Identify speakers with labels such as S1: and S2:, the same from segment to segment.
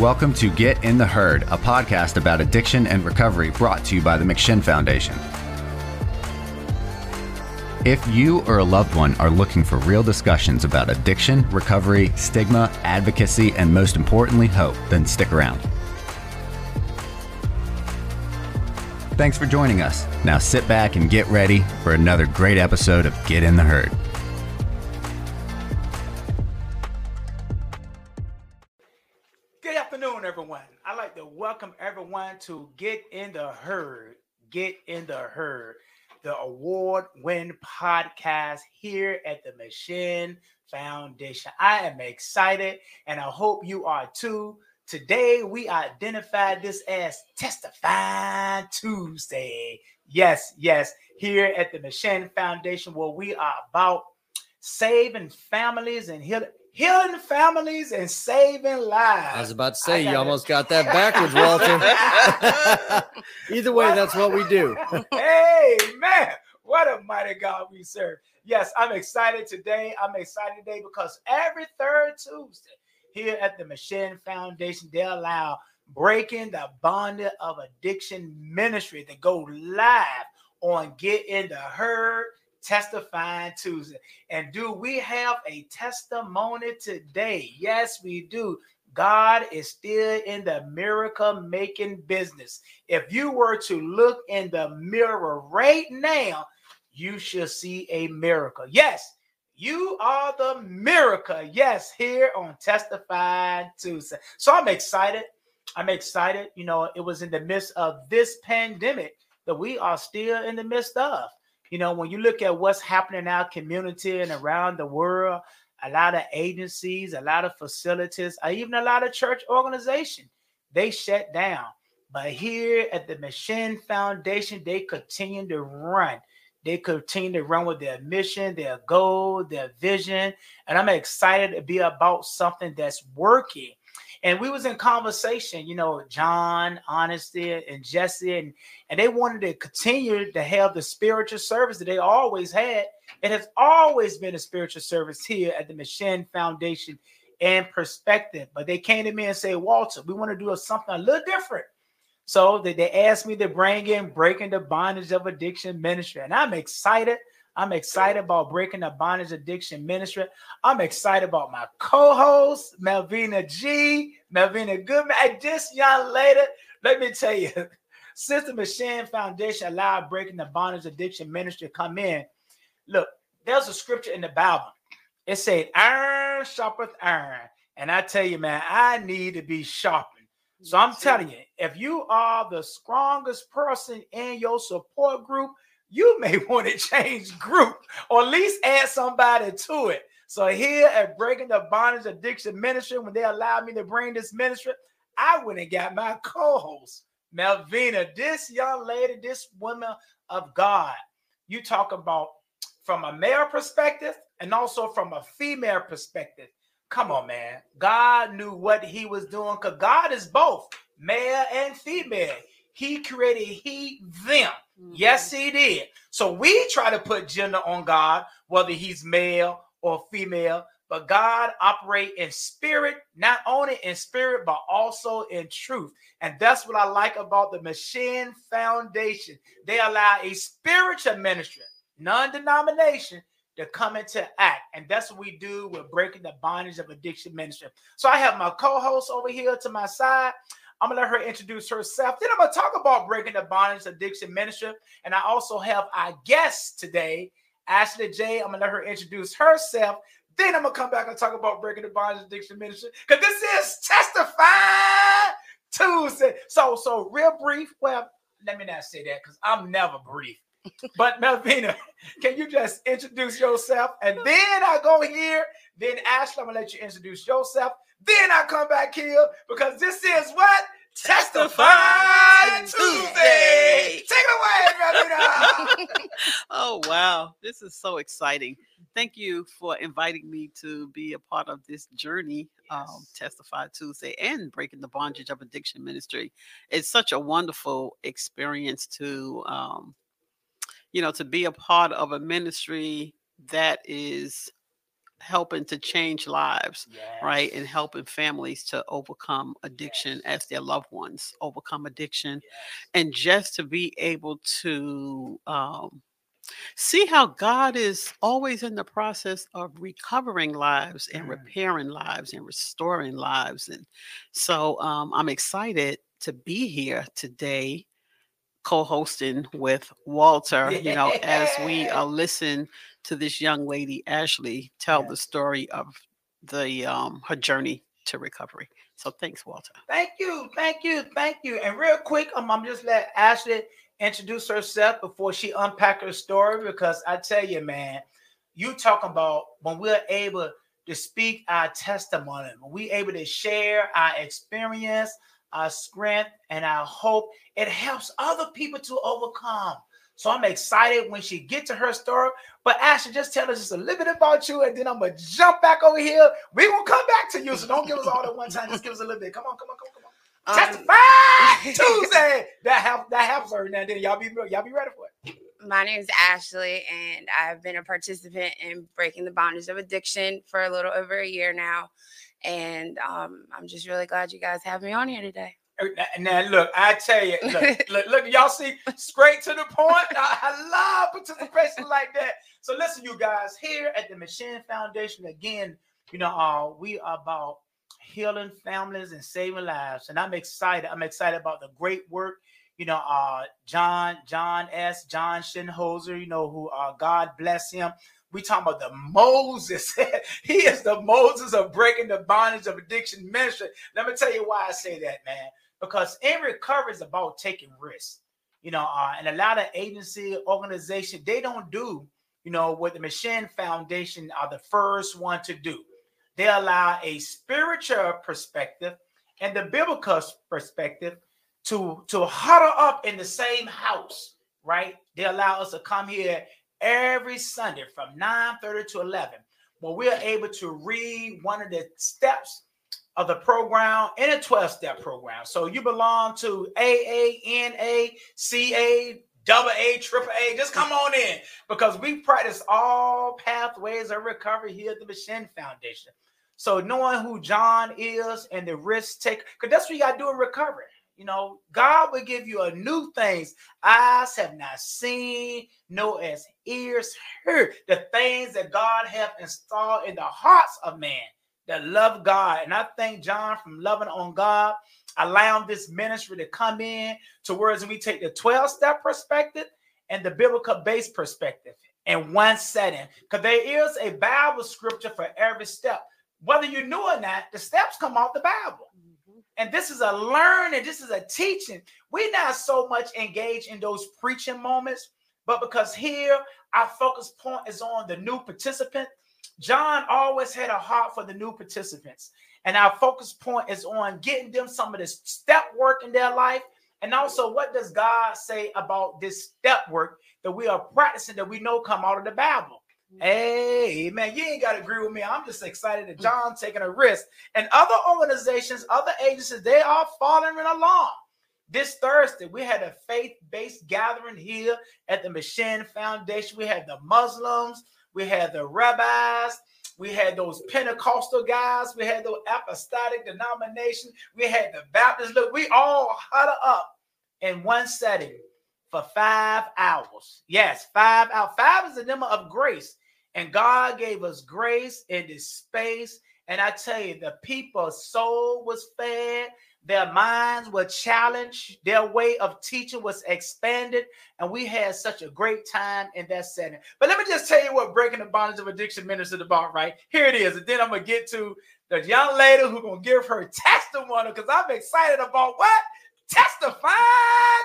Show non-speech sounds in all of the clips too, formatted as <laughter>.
S1: Welcome to Get in the Herd, a podcast about addiction and recovery brought to you by the McShin Foundation. If you or a loved one are looking for real discussions about addiction, recovery, stigma, advocacy, and most importantly, hope, then stick around. Thanks for joining us. Now sit back and get ready for another great episode of Get in the Herd.
S2: To Get in the Herd. Get in the Herd, the award winning podcast here at the McShin Foundation. I am excited and I hope you are too. Today, we identified this as Testifying Tuesday. Yes, yes, here at the McShin Foundation, where we are about saving families and healing healing families and saving lives.
S3: I was about to say, you almost got that backwards, Walter. <laughs> Either way, that's what we do. <laughs>
S2: hey, man, what a mighty God we serve. Yes, I'm excited today. I'm excited today because every third Tuesday here at the McShin Foundation, they allow Breaking the Bondage of Addiction Ministry to go live on Get in the Herd Testifying Tuesday. And do we have a testimony today? Yes, we do. God is still in the miracle making business. If you were to look in the mirror right now, you should see a miracle. Yes, you are the miracle. Yes, here on Testify Tuesday. So I'm excited. I'm excited. You know, it was in the midst of this pandemic that we are still in the midst of. You know, when you look at what's happening in our community and around the world, a lot of agencies, a lot of facilities, even a lot of church organizations, they shut down. But here at the McShin Foundation, they continue to run. They continue to run with their mission, their goal, their vision. And I'm excited to be about something that's working. And we was in conversation, you know, John, Honesty, and Jesse, and, and they wanted to continue to have the spiritual service that they always had. It has always been a spiritual service here at the McShin Foundation and perspective. But they came to me and say, Walter, we want to do something a little different. So they, they asked me to bring in breaking the bondage of addiction ministry. And I'm excited. I'm excited about breaking the bondage addiction ministry. I'm excited about my co-host, Melvina G, Melvina Goodman. And this young lady, let me tell you, <laughs> the McShin Foundation allowed breaking the bondage addiction ministry to come in, look, there's a scripture in the Bible. It said, iron sharpeth iron. And I tell you, man, I need to be sharpened. So I'm telling you, if you are the strongest person in your support group, you may <laughs> want to change group or at least add somebody to it. So here at Breaking the Bondage Addiction Ministry, when they allowed me to bring this ministry, I went and got my co-host, Melvina, this young lady, this woman of God. You talk about from a male perspective and also from a female perspective. Come on, man. God knew what he was doing because God is both male and female. He created he, them. Mm-hmm. Yes, he did. So we try to put gender on God, whether he's male or female, but God operate in spirit, not only in spirit, but also in truth. And that's what I like about the McShin Foundation. They allow a spiritual ministry, non-denomination, to come into act. And that's what we do with breaking the bondage of addiction ministry. So I have my co-host over here to my side. I'm gonna let her introduce herself. Then I'm gonna talk about breaking the bondage addiction ministry. And I also have our guest today, Ashley J. I'm gonna let her introduce herself. Then I'm gonna come back and talk about breaking the bondage addiction ministry because this is testify Tuesday. So, so real brief. Well, let me not say that because I'm never brief. but <laughs> Melvina, can you just introduce yourself? And then I go here. Then Ashley, I'm gonna let you introduce yourself. Then I come back here because this is what Testify Tuesday. Take it away, Melvina. <laughs>
S4: oh wow, this is so exciting. Thank you for inviting me to be a part of this journey, yes. um, Testify Tuesday, and Breaking the Bondage of Addiction Ministry. It's such a wonderful experience to um, you know, to be a part of a ministry that is helping to change lives, right? And helping families to overcome addiction as their loved ones overcome addiction.
S2: Yes.
S4: And just to be able to um, see how God is always in the process of recovering lives and
S2: Mm.
S4: repairing lives and restoring lives. And so um, I'm excited to be here today co-hosting with Walter, you know, as we uh, <laughs> listen to this young lady Ashley tell the story of the um, her journey to recovery. So thanks, Walter.
S2: Thank you, thank you, thank you. And real quick, um, I'm just let Ashley introduce herself before she unpack her story because I tell you, man, you talking about when we're able to speak our testimony, when we able to share our experience, our strength, and our hope, it helps other people to overcome. So I'm excited when she get to her story. But Ashley, just tell us just a little bit about you, and then I'm gonna jump back over here. We gonna come back to you, so don't give us all at one time. Just give us a little bit. Come on, come on, come on, come on.
S5: Um,
S2: Testify <laughs> Tuesday. That helps. That helps her. Now, then y'all be y'all be ready for it.
S5: my name is Ashley, and I've been a participant in breaking the bondage of addiction for a little over a year now. And um, I'm just really glad you guys have me on here today.
S2: Now, look, I tell you, look, look, <laughs> look, y'all see, straight to the point. I, I love participation like that. So, listen, you guys, here at the McShin Foundation, again, you know, uh, we are about healing families and saving lives, and I'm excited. I'm excited about the great work. You know, uh, John, John S. John Shinholser. You know who? Uh, God bless him. We talking about the Moses. <laughs> he is the Moses of breaking the bondage of addiction ministry. Let me tell you why I say that, man because in recovery is about taking risks you know uh, and a lot of agency organization they don't do you know what the McShin foundation are the first one to do. They allow a spiritual perspective and the biblical perspective to to huddle up in the same house right? They allow us to come here every sunday from 9 30 to 11 where we're able to read one of the steps of the program in a 12 step program. So you belong to AA, NA, double A, triple A. Just come on in because we practice all pathways of recovery here at the McShin Foundation. So knowing who John is and the risk take, because that's what you got to do in recovery. You know, God will give you a new things eyes have not seen, no as ears heard. The things that God have installed in the hearts of man that love God. And I thank John from loving on God, allowing this ministry to come in to whereas we take the 12 step perspective and the biblical based perspective in one setting. Because there is a Bible scripture for every step. Whether you knew or not, the steps come off the Bible. Mm-hmm. And this is a learning, this is a teaching. We're not so much engaged in those preaching moments, but because here our focus point is on the new participant, John always had a heart for the new participants. And our focus point is on getting them some of this step work in their life. And also, what does God say about this step work that we are practicing that we know come out of the Bible? Hey, man, you ain't got to agree with me. I'm just excited that John taking a risk. And other organizations, other agencies, they are following along. This Thursday, we had a faith-based gathering here at the McShin Foundation. We had the Muslims, we had the rabbis, we had those Pentecostal guys, we had those apostolic denomination, we had the Baptists. Look, we all huddled up in one setting for five hours. Yes, five hours. Five is the number of grace. And God gave us grace in this space. And I tell you, the people's soul was fed, their minds were challenged, their way of teaching was expanded, and we had such a great time in that setting. But let me just tell you what breaking the bondage of addiction ministered about, right? Here it is. And then I'm gonna get to the young lady who's gonna give her testimony because I'm excited about what? Testify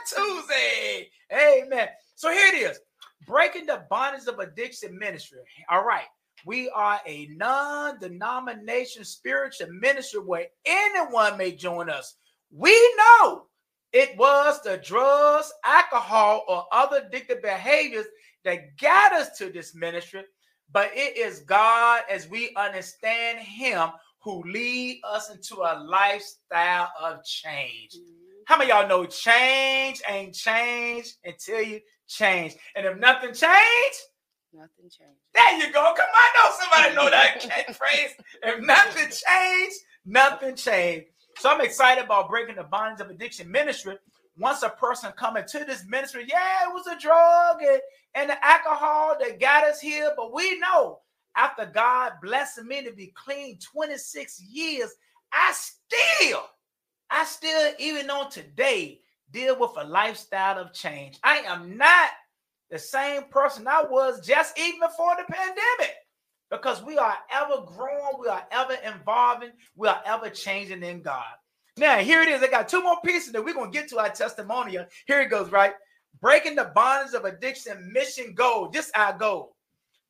S2: Tuesday. Amen. So here it is. Breaking the bondage of addiction ministry. All right. We are a non-denomination spiritual ministry where anyone may join us. We know it was the drugs, alcohol, or other addictive behaviors that got us to this ministry, but it is God as we understand Him who lead us into a lifestyle of change. Mm-hmm. How many of y'all know change ain't change until you change? And if nothing changed,
S5: Nothing changed.
S2: There you go. Come on, I know somebody know that <laughs> catchphrase. if nothing changed, nothing changed. So I'm excited about breaking the bonds of addiction ministry. Once a person come into this ministry, yeah, it was a drug and, and the alcohol that got us here, but we know after God blessing me to be clean 26 years, I still, I still, even on today, deal with a lifestyle of change. I am not the same person I was just even before the pandemic because we are ever growing, we are ever evolving, we are ever changing in God. Now, here it is. I got two more pieces that we're going to get to our testimonial. Here it goes, right? Breaking the bonds of addiction, mission goal. This our goal.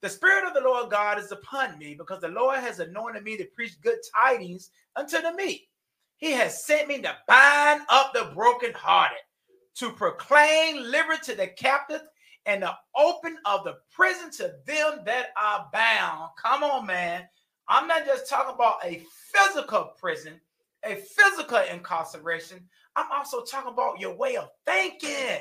S2: The Spirit of the Lord God is upon me because the Lord has anointed me to preach good tidings unto the meek. He has sent me to bind up the brokenhearted, to proclaim liberty to the captive and the open of the prison to them that are bound. Come on, man. I'm not just talking about a physical prison, a physical incarceration. I'm also talking about your way of thinking.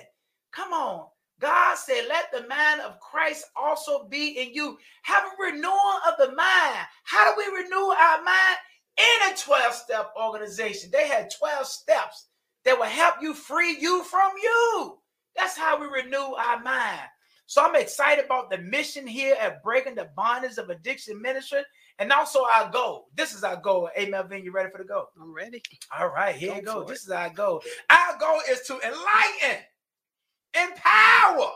S2: Come on. God said, let the mind of Christ also be in you. Have a renewal of the mind. How do we renew our mind? In a 12 step organization. They had 12 steps that will help you free you from you. That's how we renew our mind. So I'm excited about the mission here at Breaking the Bondage of Addiction Ministry and also our goal. This is our goal. Hey, Melvin, you ready for the goal?
S4: I'm ready.
S2: All right, here you go. This is our goal. Our goal is to enlighten, empower,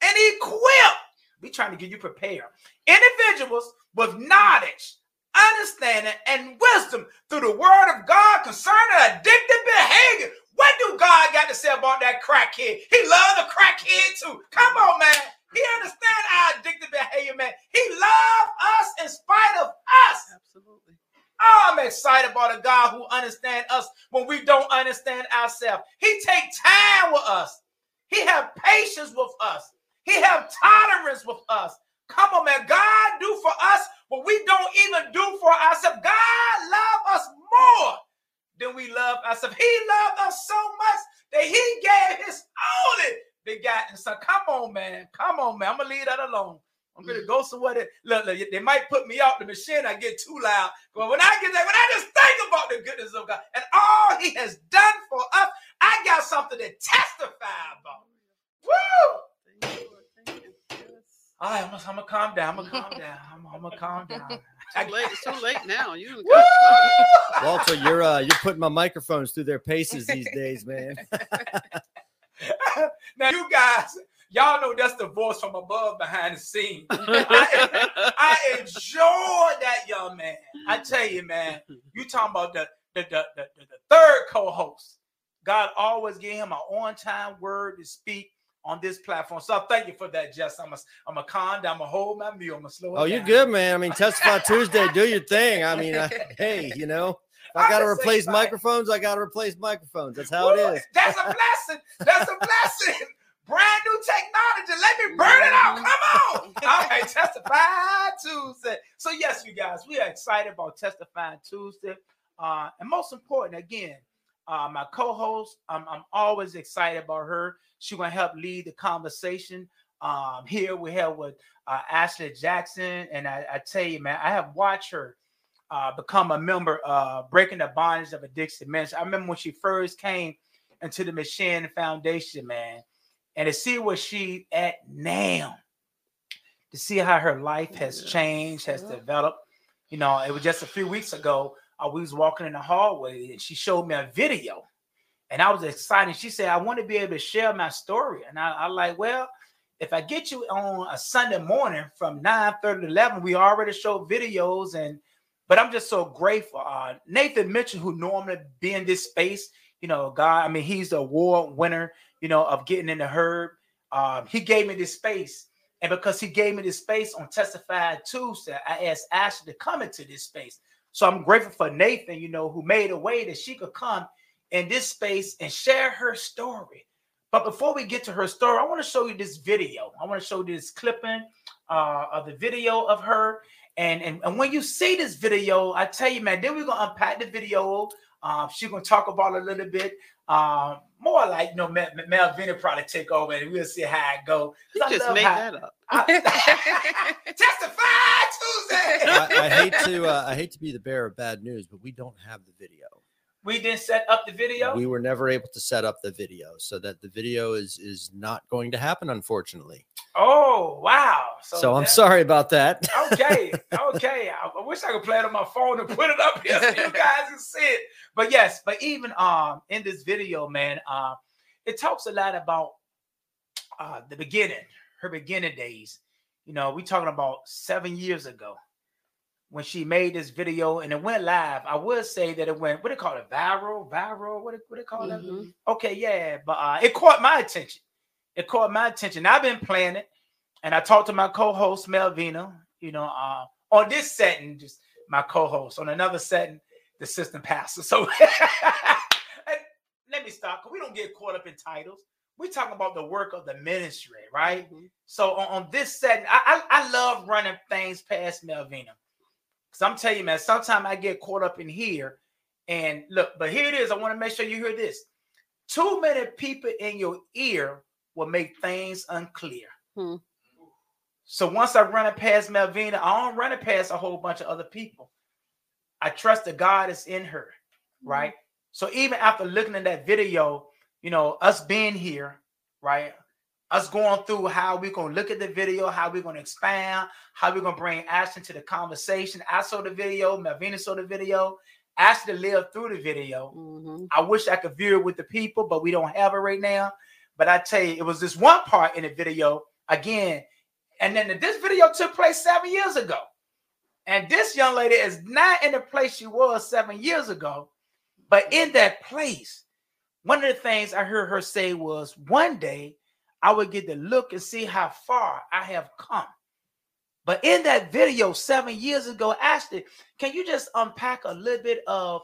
S2: and equip. We're trying to get you prepared. Individuals with knowledge, understanding, and wisdom through the word of God concerning addictive behavior. What do God got to say about that crackhead? He love the crackhead too. Come on, man. He understand our addictive behavior, man. He love us in spite of us.
S4: Absolutely.
S2: I'm excited about a God who understands us when we don't understand ourselves. He take time with us. He have patience with us. He have tolerance with us. Come on, man. God do for us what we don't even do for ourselves. God love us more than we love ourselves. He loved us so much that he gave his only begotten son. Come on, man. Come on, man. I'm gonna leave that alone. I'm gonna go somewhere that look, look, they might put me out the McShin. I get too loud. But when I get there, when I just think about the goodness of God and all He has done for us, I got something to testify about. Woo!
S4: Thank you, Lord. Thank you. Yes.
S2: All right, I'm gonna, I'm gonna calm down. I'm gonna calm down. I'm, I'm gonna calm down.
S4: Too late. It's too late now. You done
S2: Woo!
S4: got started.
S3: Walter, you're uh you're putting my microphones through their paces these <laughs> days, man. <laughs>
S2: now, you guys, y'all know that's the voice from above behind the scene. <laughs> I, I enjoy that young man. I tell you, man, you talking about the the, the, the, the, the third co-host. God always give him an on-time word to speak on this platform. So I thank you for that, Jess. I'm a, I'm a down. I'm gonna hold my meal. I'm gonna slow it
S3: Oh, you're
S2: down.
S3: good, man. I mean, testify Tuesday, do your thing. I mean, I, <laughs> hey, you know, I got to replace microphones. I got to replace microphones. That's how it
S2: Woo,
S3: is.
S2: That's a blessing. That's a blessing. <laughs> Brand new technology. Let me burn it out. Come on. All right, Testify Tuesday. So, yes, you guys, we are excited about Testifying Tuesday. Uh, and most important, again, uh, my co-host, I'm, I'm always excited about her. She's gonna help lead the conversation. Um, here we have with uh, Ashley Jackson, and I, I tell you, man, I have watched her uh, become a member of Breaking the Bondage of Addiction Ministry. I remember when she first came into the McShin Foundation, man, and to see where she at now, to see how her life has changed, has
S5: Yeah.
S2: developed. You know, it was just a few weeks ago. Uh, we was walking in the hallway, and she showed me a video, and I was excited. She said, "I want to be able to share my story," and I, I like, well, if I get you on a Sunday morning from 9 30 to 11, we already show videos and but I'm just so grateful. Uh, Nathan Mitchell, who normally be in this space, you know, God, I mean, he's the award winner, you know, of getting in the herd. Um, he gave me this space. And because he gave me this space on Testify Tuesday, I asked Ashley to come into this space. So I'm grateful for Nathan, you know, who made a way that she could come in this space and share her story. But before we get to her story, I want to show you this video. I want to show you this clipping uh, of the video of her. And, and and when you see this video, I tell you, man, then we're gonna unpack the video. Um, she's gonna talk about it a little bit. Um, more like you know, Mel, Mel probably take over, and we'll see how it go.
S4: You just made how, that up.
S2: I, <laughs> testify Tuesday.
S3: I, I, hate to uh, I hate to be the bearer of bad news, but we don't have the video.
S2: We didn't set up the video.
S3: We were never able to set up the video, so that the video is is not going to happen, unfortunately.
S2: Oh wow!
S3: So, so I'm sorry about that. <laughs>
S2: okay, okay. I, I, wish I could play it on my phone and put it up here so you guys can see it. But yes, but even um in this video, man, uh, it talks a lot about uh the beginning, her beginning days. You know, we talking about seven years ago when she made this video and it went live. I would say that it went what do they call it viral, viral. What do, what they call mm-hmm. it? Okay, yeah, but uh, it caught my attention. It caught my attention. I've been playing it, and I talked to my co-host Melvina. You know, uh, on this setting, just my co-host. On another setting, the system pastor. So <laughs> let me stop because we don't get caught up in titles. We're talking about the work of the ministry, right? Mm-hmm. So on, on, this setting, I, I, I love running things past Melvina. Because I'm telling you, man, sometimes I get caught up in here. And look, but here it is. I want to make sure you hear this. Too many people in your ear will make things unclear. Hmm. So once I run it past Melvina, I don't run it past a whole bunch of other people. I trust that God is in her, hmm. right? So even after looking at that video, you know, us being here, right? Us going through how we're going to look at the video, how we're going to expand, how we're going to bring Ashton to the conversation. I saw the video, Melvina saw the video, Ashton lived through the video. Mm-hmm. I wish I could view it with the people, but we don't have it right now. But I tell you, it was this one part in the video again, and then this video took place seven years ago. And this young lady is not in the place she was seven years ago, but in that place. One of the things I heard her say was one day I would get to look and see how far I have come. But in that video seven years ago, Ashley, can you just unpack a little bit of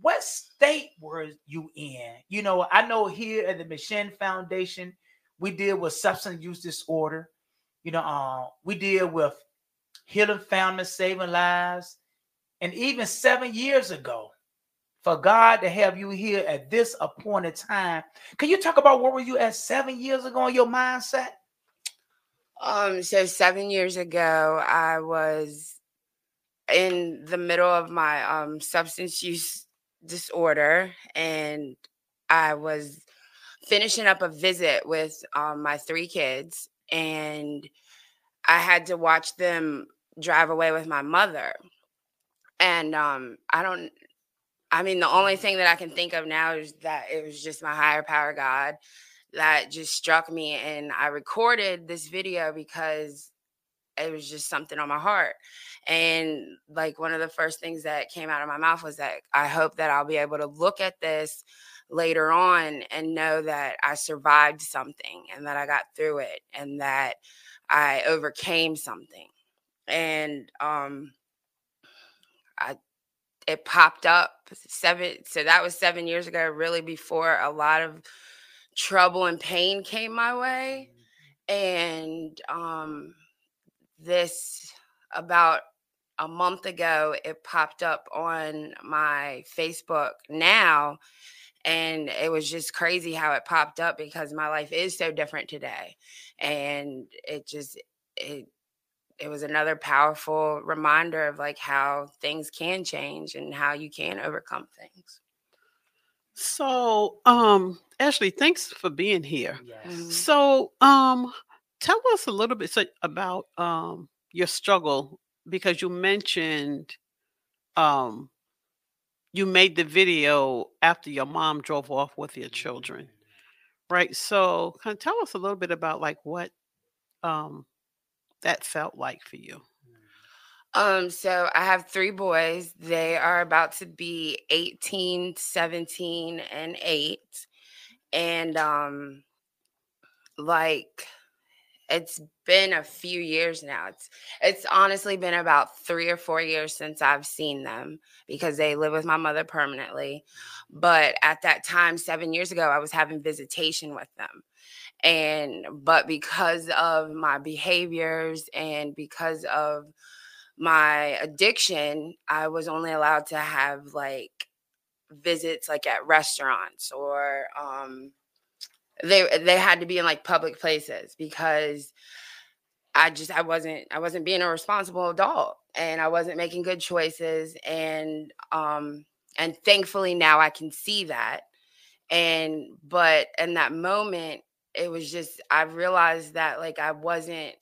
S2: what state were you in? You know, I know here at the McShin Foundation, we deal with substance use disorder. You know, uh, we deal with healing families, saving lives. And even seven years ago, for God to have you here at this appointed time. Can you talk about where were you at seven years ago in your mindset?
S5: Um, so seven years ago, I was in the middle of my um substance use disorder, and I was finishing up a visit with um, my three kids, and I had to watch them drive away with my mother. And um, I don't I mean, the only thing that I can think of now is that it was just my higher power God that just struck me. And I recorded this video because it was just something on my heart. And like one of the first things that came out of my mouth was that I hope that I'll be able to look at this later on and know that I survived something and that I got through it and that I overcame something. And um I it popped up seven so that was seven years ago really before a lot of trouble and pain came my way. And um this about a month ago it popped up on my facebook now and it was just crazy how it popped up because my life is so different today. And it just it it was another powerful reminder of like how things can change and how you can overcome things.
S4: So, um, Ashley, thanks for being here.
S2: Yes. Mm-hmm.
S4: So, um, tell us a little bit about um your struggle because you mentioned um you made the video after your mom drove off with your children right so kind of tell us a little bit about like what um that felt like for you?
S5: Um, so I have three boys. They are about to be 18, 17, and 8. And um like it's been a few years now. It's it's honestly been about 3 or 4 years since I've seen them because they live with my mother permanently. But at that time 7 years ago I was having visitation with them and but because of my behaviors and because of my addiction, I was only allowed to have like visits like at restaurants or um they they had to be in like public places because I just I wasn't I wasn't being a responsible adult and I wasn't making good choices and um and thankfully now I can see that. And but in that moment it was just I realized that like I wasn't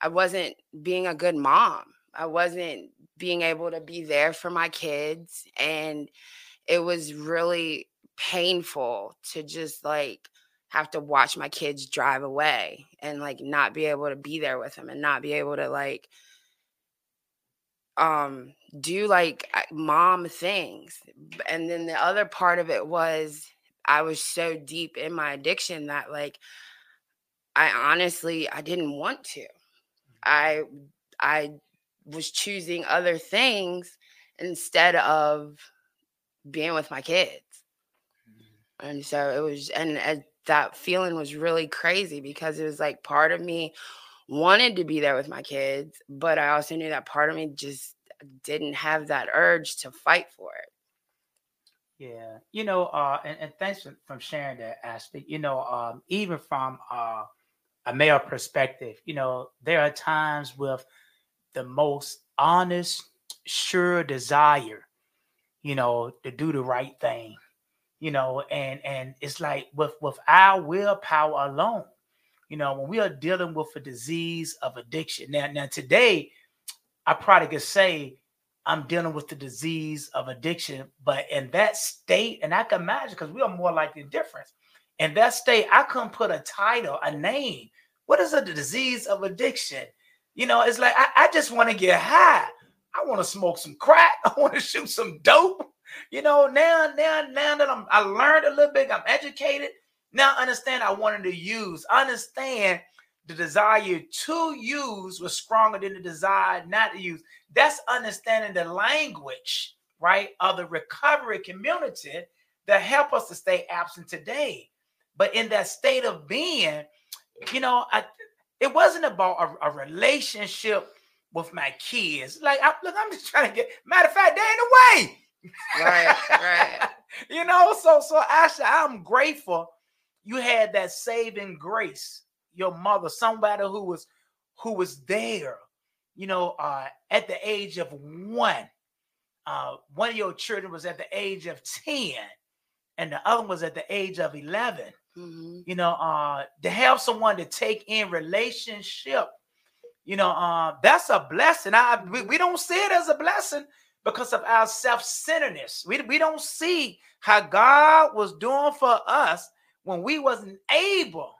S5: I wasn't being a good mom. I wasn't being able to be there for my kids and it was really painful to just like have to watch my kids drive away and like not be able to be there with them and not be able to like um do like mom things and then the other part of it was i was so deep in my addiction that like i honestly i didn't want to i i was choosing other things instead of being with my kids mm-hmm. and so it was and, and that feeling was really crazy because it was like part of me wanted to be there with my kids, but I also knew that part of me just didn't have that urge to fight for it.
S2: Yeah, you know, uh, and, and thanks for, from sharing that aspect. You know, um, even from uh, a male perspective, you know, there are times with the most honest, sure desire, you know, to do the right thing, you know, and and it's like with with our willpower alone, you know, when we are dealing with a disease of addiction. Now, now today, I probably could say I'm dealing with the disease of addiction, but in that state, and I can imagine because we are more like the difference. In that state, I couldn't put a title, a name. What is a disease of addiction? You know, it's like I, I just want to get high. I want to smoke some crack. <laughs> I want to shoot some dope. You know, now, now, now that I'm I learned a little bit, I'm educated. Now understand I wanted to use. Understand the desire to use was stronger than the desire not to use. That's understanding the language, right, of the recovery community that help us to stay absent today. But in that state of being, you know, I, it wasn't about a, a relationship with my kids. Like, I, look, I'm just trying to get. Matter of fact, they're in the way.
S5: Right, right. <laughs>
S2: you know, so so Asha, I'm grateful you had that saving grace. Your mother, somebody who was who was there, you know, uh, at the age of one. Uh, one of your children was at the age of 10, and the other was at the age of 11. Mm-hmm. You know, uh, to have someone to take in relationship, you know, uh, that's a blessing. I we, we don't see it as a blessing because of our self-centeredness. We, we don't see how God was doing for us when we wasn't able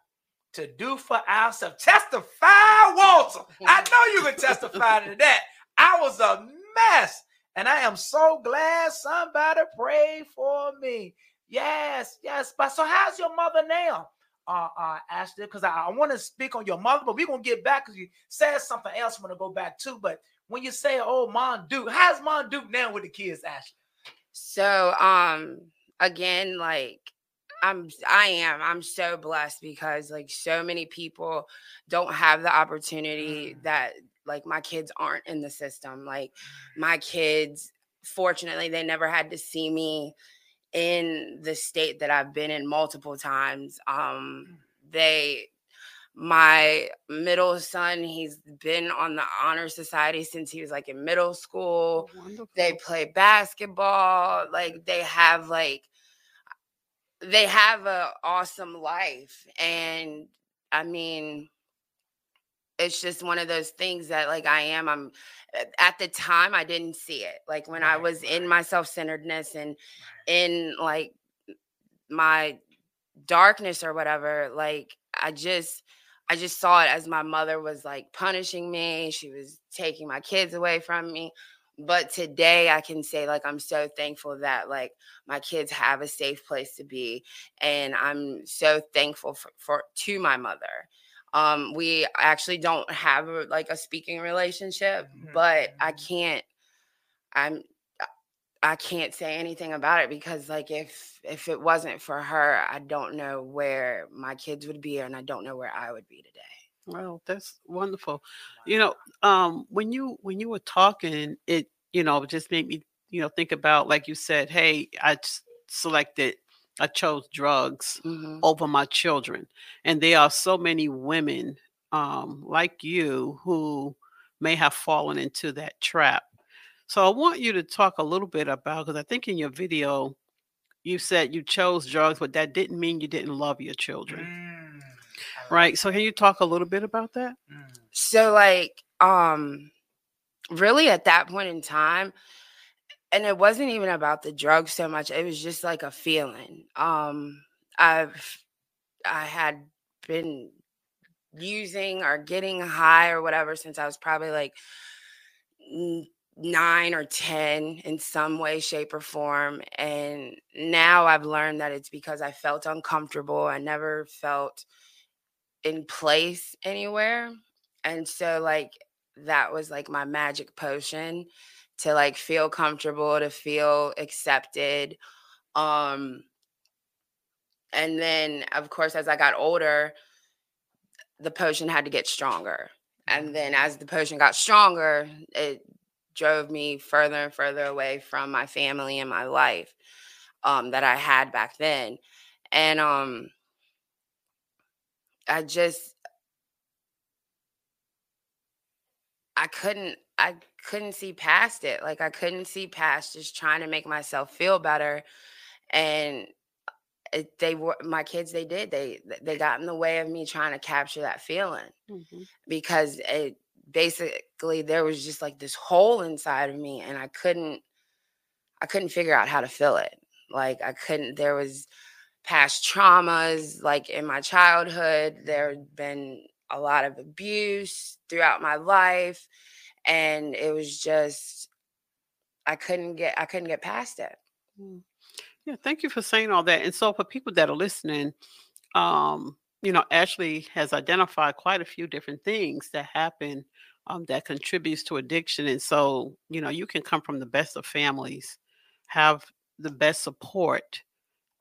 S2: to do for ourselves. Testify, Walter. I know you can testify to that. I was a mess. And I am so glad somebody prayed for me. Yes, yes. But so how's your mother now? Uh, uh, Ashley, because I, I want to speak on your mother, but we're gonna get back because you said something else. I'm gonna go back to. But when you say, "Oh, Mom Duke," how's Mom Duke now with the kids, Ashley?
S5: So, um, again, like I'm I am I'm so blessed because like so many people don't have the opportunity mm. that like my kids aren't in the system. Like my kids fortunately they never had to see me in the state that I've been in multiple times. Um mm. they my middle son he's been on the honor society since he was like in middle school Wonderful. they play basketball like they have like they have a awesome life and i mean it's just one of those things that like i am i'm eh, at the time i didn't see it like when right, i was right. in my self-centeredness and in like my darkness or whatever like i just i just saw it as my mother was like punishing me she was taking my kids away from me but today i can say like i'm so thankful that like my kids have a safe place to be and i'm so thankful for, for to my mother um we actually don't have a, like a speaking relationship mm-hmm. but i can't i'm i can't say anything about it because like if if it wasn't for her i don't know where my kids would be and i don't know where i would be today
S4: Well, that's wonderful. You know, um, when you when you were talking, it you know just made me you know think about like you said, hey, I selected, I chose drugs
S5: Mhm.
S4: over my children, and there are so many women um, like you who may have fallen into that trap. So I want you to talk a little bit about because I think in your video you said you chose drugs, but that didn't mean you didn't love your children,
S2: Mm,
S4: right? So can you talk a little bit about that?
S2: Mm.
S5: So like um really at that point in time and it wasn't even about the drugs so much it was just like a feeling um I've I had been using or getting high or whatever since I was probably like 9 or 10 in some way shape or form and now I've learned that it's because I felt uncomfortable I never felt in place anywhere and so like that was like my magic potion to like feel comfortable to feel accepted um and then of course as i got older the potion had to get stronger and then as the potion got stronger it drove me further and further away from my family and my life um that i had back then and um i just I couldn't I couldn't see past it. Like I couldn't see past just trying to make myself feel better. And it, they were my kids. They did. They they got in the way of me trying to capture that feeling
S4: Mhm.
S5: because it basically there was just like this hole inside of me, and I couldn't I couldn't figure out how to fill it. Like I couldn't. There was past traumas like in my childhood. There had been a lot of abuse throughout my life and it was just I couldn't get I couldn't get past it.
S4: Mm. Yeah, thank you for saying all that. And so for people that are listening, um, you know, Ashley has identified quite a few different things that happen um, that contributes to addiction. And so, you know, you can come from the best of families, have the best support.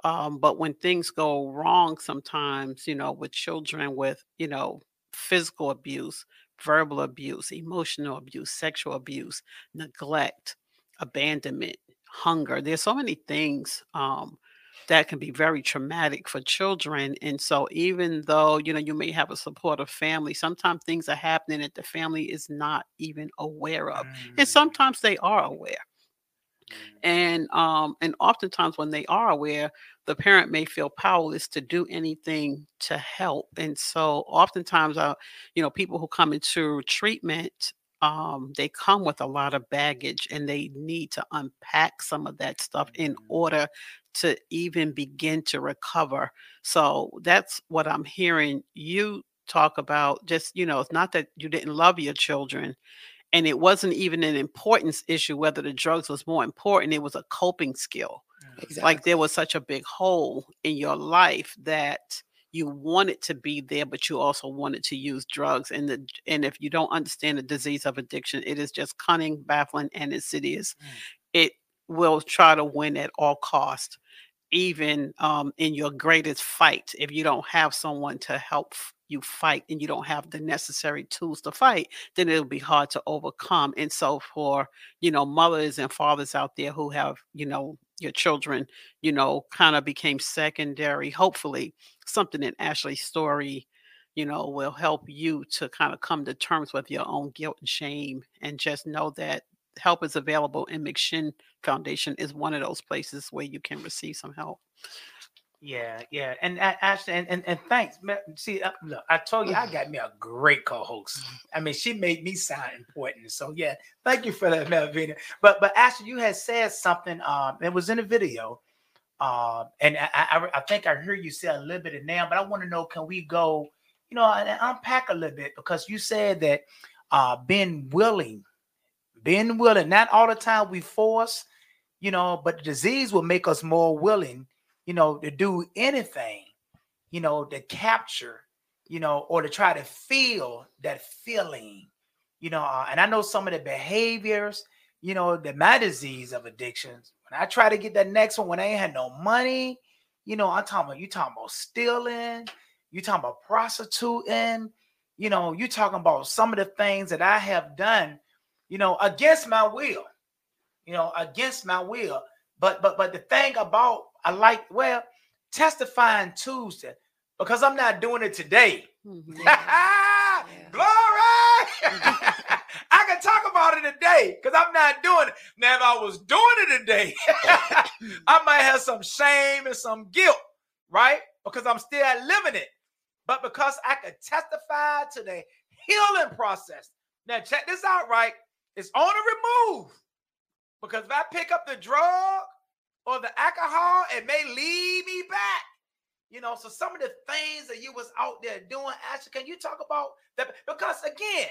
S4: Um, but when things go wrong sometimes, you know, with children with, you know, physical abuse, verbal abuse, emotional abuse, sexual abuse, neglect, abandonment, hunger. There's so many things um, that can be very traumatic for children. And so, even though you know you may have a supportive family, sometimes things are happening that the family is not even aware of, and
S2: Mm.
S4: sometimes they are aware. And um, and oftentimes when they are aware, the parent may feel powerless to do anything to help. And so, oftentimes, uh, you know, people who come into treatment um, they come with a lot of baggage and they need to unpack some of that stuff in
S2: Mhm.
S4: order to even begin to recover. So that's what I'm hearing you talk about. Just, you know, it's not that you didn't love your children and it wasn't even an importance issue whether the drugs was more important, it was a coping skill
S5: Exactly.
S4: like there was such a big hole in your life that you wanted to be there but you also wanted to use drugs and the and if you don't understand the disease of addiction it is just cunning baffling and insidious
S2: Mm.
S4: it will try to win at all cost even um, in your greatest fight if you don't have someone to help you fight and you don't have the necessary tools to fight then it'll be hard to overcome and so for you know mothers and fathers out there who have you know your children you know kind of became secondary hopefully something in ashley's story you know will help you to kind of come to terms with your own guilt and shame and just know that help is available and mcshin foundation is one of those places where you can receive some help
S2: Yeah, yeah, and a- Ashley, and, and, and thanks. See, uh, look, I told you I <laughs> got me a great co-host. I mean, she made me sound important. So yeah, thank you for that, Melvina. But but Ashley, you had said something. Um, it was in a video. Um, and I, I I think I heard you say a little bit of now, but I want to know, can we go, you know, and unpack a little bit because you said that uh being willing, being willing, not all the time we force, you know, but the disease will make us more willing you know, to do anything, you know, to capture, you know, or to try to feel that feeling, you know. Uh, and I know some of the behaviors, you know, that my disease of addictions. When I try to get that next one, when I ain't had no money, you know, I'm talking about you talking about stealing, you talking about prostituting, you know, you talking about some of the things that I have done, you know, against my will, you know, against my will. But but but the thing about I like well testifying Tuesday because I'm not doing it today.
S4: Mhm. <laughs>
S2: Glory! <laughs> I can talk about it today because I'm not doing it. Now, if I was doing it today, <laughs> I might have some shame and some guilt, right? Because I'm still living it. But because I could testify to the healing process. Now, check this out, right? It's on the remove. Because if I pick up the drug or the alcohol, it may lead me back. You know, so some of the things that you was out there doing, Ashley, can you talk about that? Because again,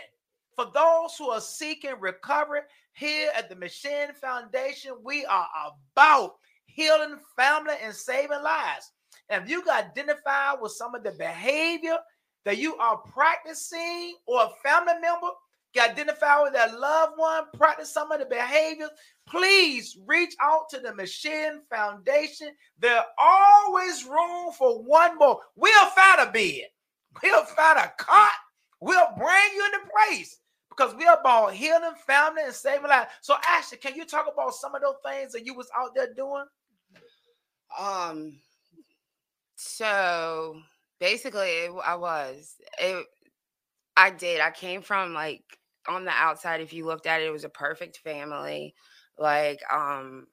S2: for those who are seeking recovery here at the McShin Foundation, we are about healing family and saving lives. And if you got identified with some of the behavior that you are practicing, or a family member got identified with their loved one, practice some of the behaviors, please reach out to the McShin Foundation. There's always room for one more. We'll find a bed, we'll find a cot, we'll bring you into place because we're about healing family and saving lives. So, Ashley, can you talk about some of those things that you was out there doing?
S5: Um. So basically, it, I was. It. I did. I came from like on the outside. If you looked at it, it was a perfect family. Like um.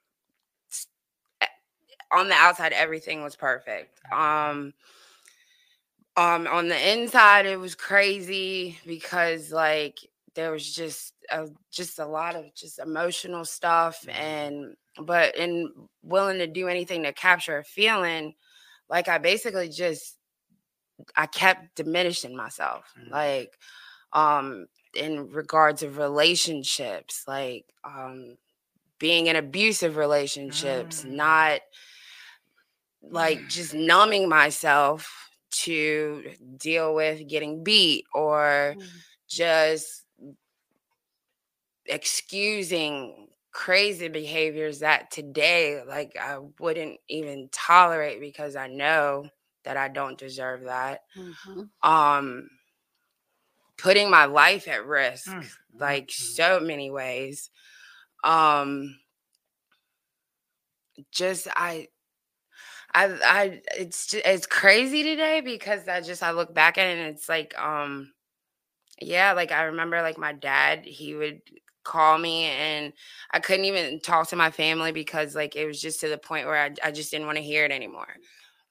S5: On the outside, everything was perfect. Um. Um. On the inside, it was crazy because like there was just a, just a lot of just emotional stuff and but in willing to do anything to capture a feeling like i basically just i kept diminishing myself
S2: Mhm.
S5: like um in regards of relationships like um being in abusive relationships
S2: Mm.
S5: not like just numbing myself to deal with getting beat or
S4: Mhm.
S5: just excusing crazy behaviors that today like I wouldn't even tolerate because I know that I don't deserve that.
S4: Mhm.
S5: Um putting my life at risk
S2: Mm,
S5: like
S2: mm,
S5: so many ways. Um just I I I it's ju- it's crazy today because I just I look back at it and it's like um yeah, like I remember like my dad, he would call me and I couldn't even talk to my family because like it was just to the point where I, I just didn't want to hear it anymore.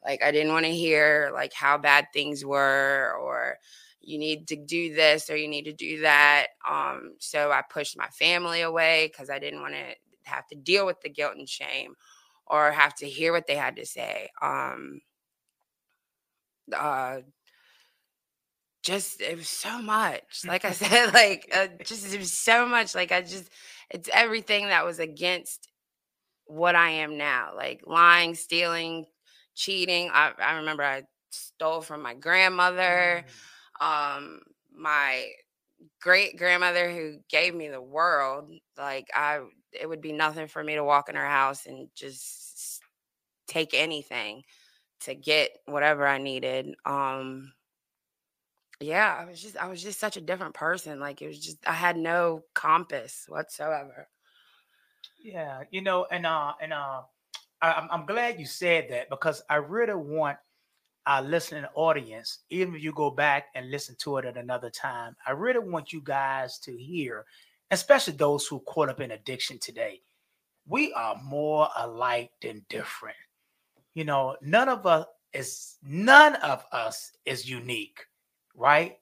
S5: Like I didn't want to hear like how bad things were or you need to do this or you need to do that. Um so I pushed my family away cuz I didn't want to have to deal with the guilt and shame or have to hear what they had to say. Um uh just it was so much like i <laughs> said <laughs> like uh, just it was so much like i just it's everything that was against what i am now like lying stealing cheating i, I remember i stole from my grandmother um my great grandmother who gave me the world like i it would be nothing for me to walk in her house and just take anything to get whatever i needed um yeah, I was just I was just such a different person. Like it was just I had no compass whatsoever.
S2: Yeah, you know, and uh, and uh, I, I'm I'm glad you said that because I really want our listening audience, even if you go back and listen to it at another time, I really want you guys to hear, especially those who caught up in addiction today. We are more alike than different. You know, none of us is none of us is unique, right?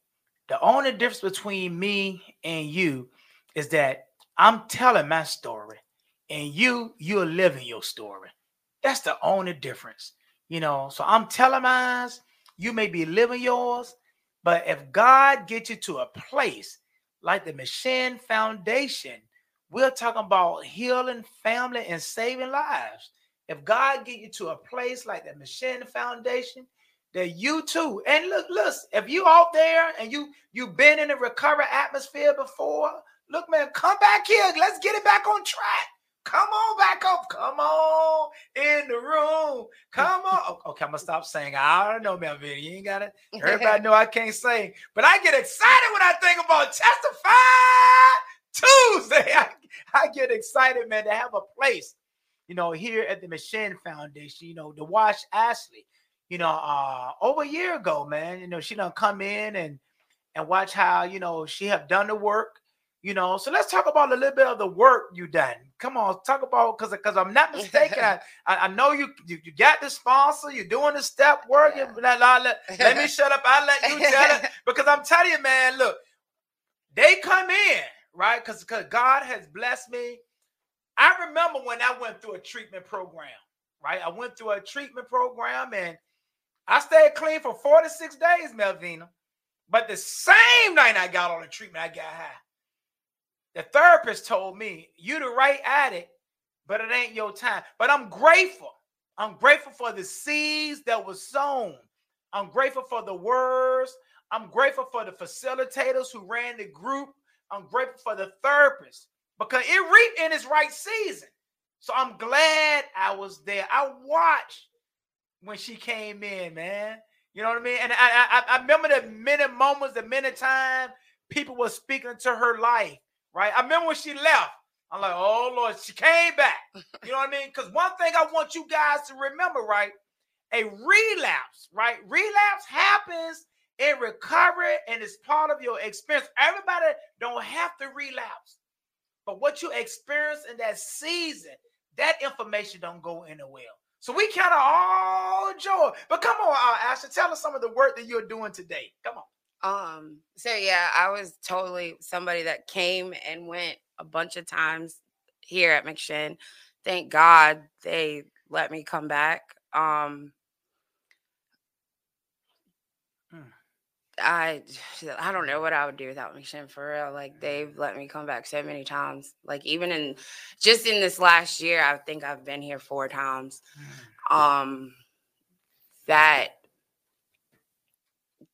S2: The only difference between me and you is that I'm telling my story and you you're living your story. That's the only difference. You know, so I'm telling mine, you may be living yours, but if God gets you to a place like the McShin Foundation, we're talking about healing family and saving lives. If God get you to a place like the McShin Foundation, that you too, and look, look, if you out there and you you've been in a recovery atmosphere before, look, man, come back here. Let's get it back on track. Come on back up. Come on. in the room. Come on. Okay, I'm gonna stop saying. I don't know, Melvin. You ain't got it. Everybody know I can't sing, but I get excited when I think about testify Tuesday. <laughs> I, I get excited, man, to have a place, you know, here at the McShin Foundation, you know, to watch Ashley, you know, uh over a year ago, man. You know, she done come in and and watch how you know she have done the work you know, so let's talk about a little bit of the work you done. Come on, talk about because because I'm not mistaken. <laughs> I, I know you, you you got the sponsor. You're doing the step work. Yeah. Let, let, let me shut up. I let you tell it <laughs> because I'm telling you, man. Look, they come in right because because God has blessed me. I remember when I went through a treatment program. Right, I went through a treatment program and I stayed clean for 46 days, Melvina. But the same night I got on the treatment, I got high. The therapist told me, you the right addict, but it ain't your time. But I'm grateful. I'm grateful for the seeds that was sown. I'm grateful for the words. I'm grateful for the facilitators who ran the group. I'm grateful for the therapist because it reaped in its right season. So I'm glad I was there. I watched when she came in, man. You know what I mean? And I, I, I remember the many moments, the many times people were speaking to her life right? I remember when she left. I'm like, oh Lord, she came back. You know what I mean? Because one thing I want you guys to remember, right? A relapse, right? Relapse happens in recovery and it's part of your experience. Everybody don't have to relapse. But what you experience in that season, that information don't go anywhere. So we kind of all joy. But come on, uh, Ashley, tell us some of the work that you're doing today. Come on.
S5: Um, so yeah, I was totally somebody that came and went a bunch of times here at McShin. Thank God they let me come back. Um hmm. I I don't know what I would do without McShin for real. Like they've let me come back so many times. Like even in just in this last year, I think I've been here four times. Hmm. Um that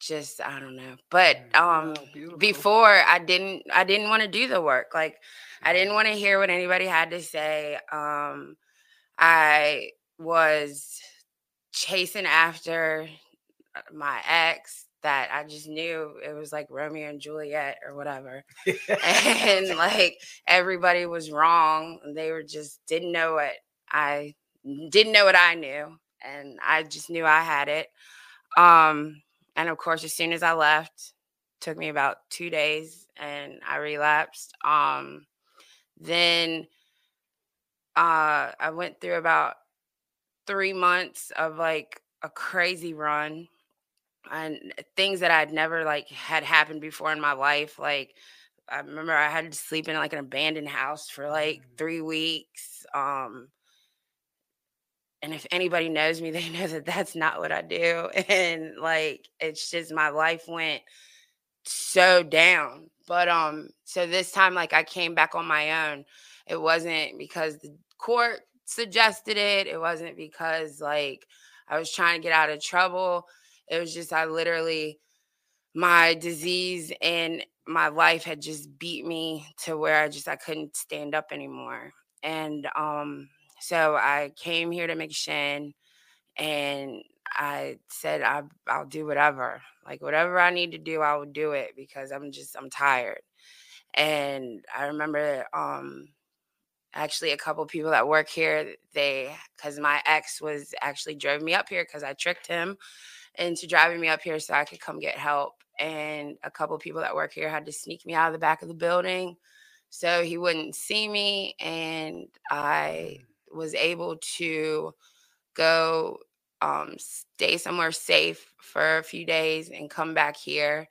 S5: just I don't know. But um oh, before I didn't I didn't want to do the work. Like I didn't want to hear what anybody had to say. Um I was chasing after uh, my ex that I just knew it was like Romeo and Juliet or whatever. <laughs> and <laughs> like everybody was wrong. They were just didn't know what I didn't know what I knew. And I just knew I had it. Um and of course, as soon as I left, took me about two days and I relapsed. Um, then uh, I went through about three months of like a crazy run and things that I'd never like had happened before in my life. Like I remember I had to sleep in like an abandoned house for like mm. three weeks. Um, and if anybody knows me <laughs> they know that that's not what i do and like it's just my life went so down but um so this time like i came back on my own. It wasn't because the court suggested it it wasn't because like i was trying to get out of trouble. It was just i literally my disease and my life had just beat me to where i just i couldn't stand up anymore and um so I came here to McShin and I said I I'll do whatever. Like whatever I need to do, I will do it because I'm just I'm tired. And I remember um actually a couple people that work here, they cuz my ex was actually drove me up here cuz I tricked him into driving me up here so I could come get help. And a couple people that work here had to sneak me out of the back of the building so he wouldn't see me and I mm was able to go um, stay somewhere safe for a few days and come back here.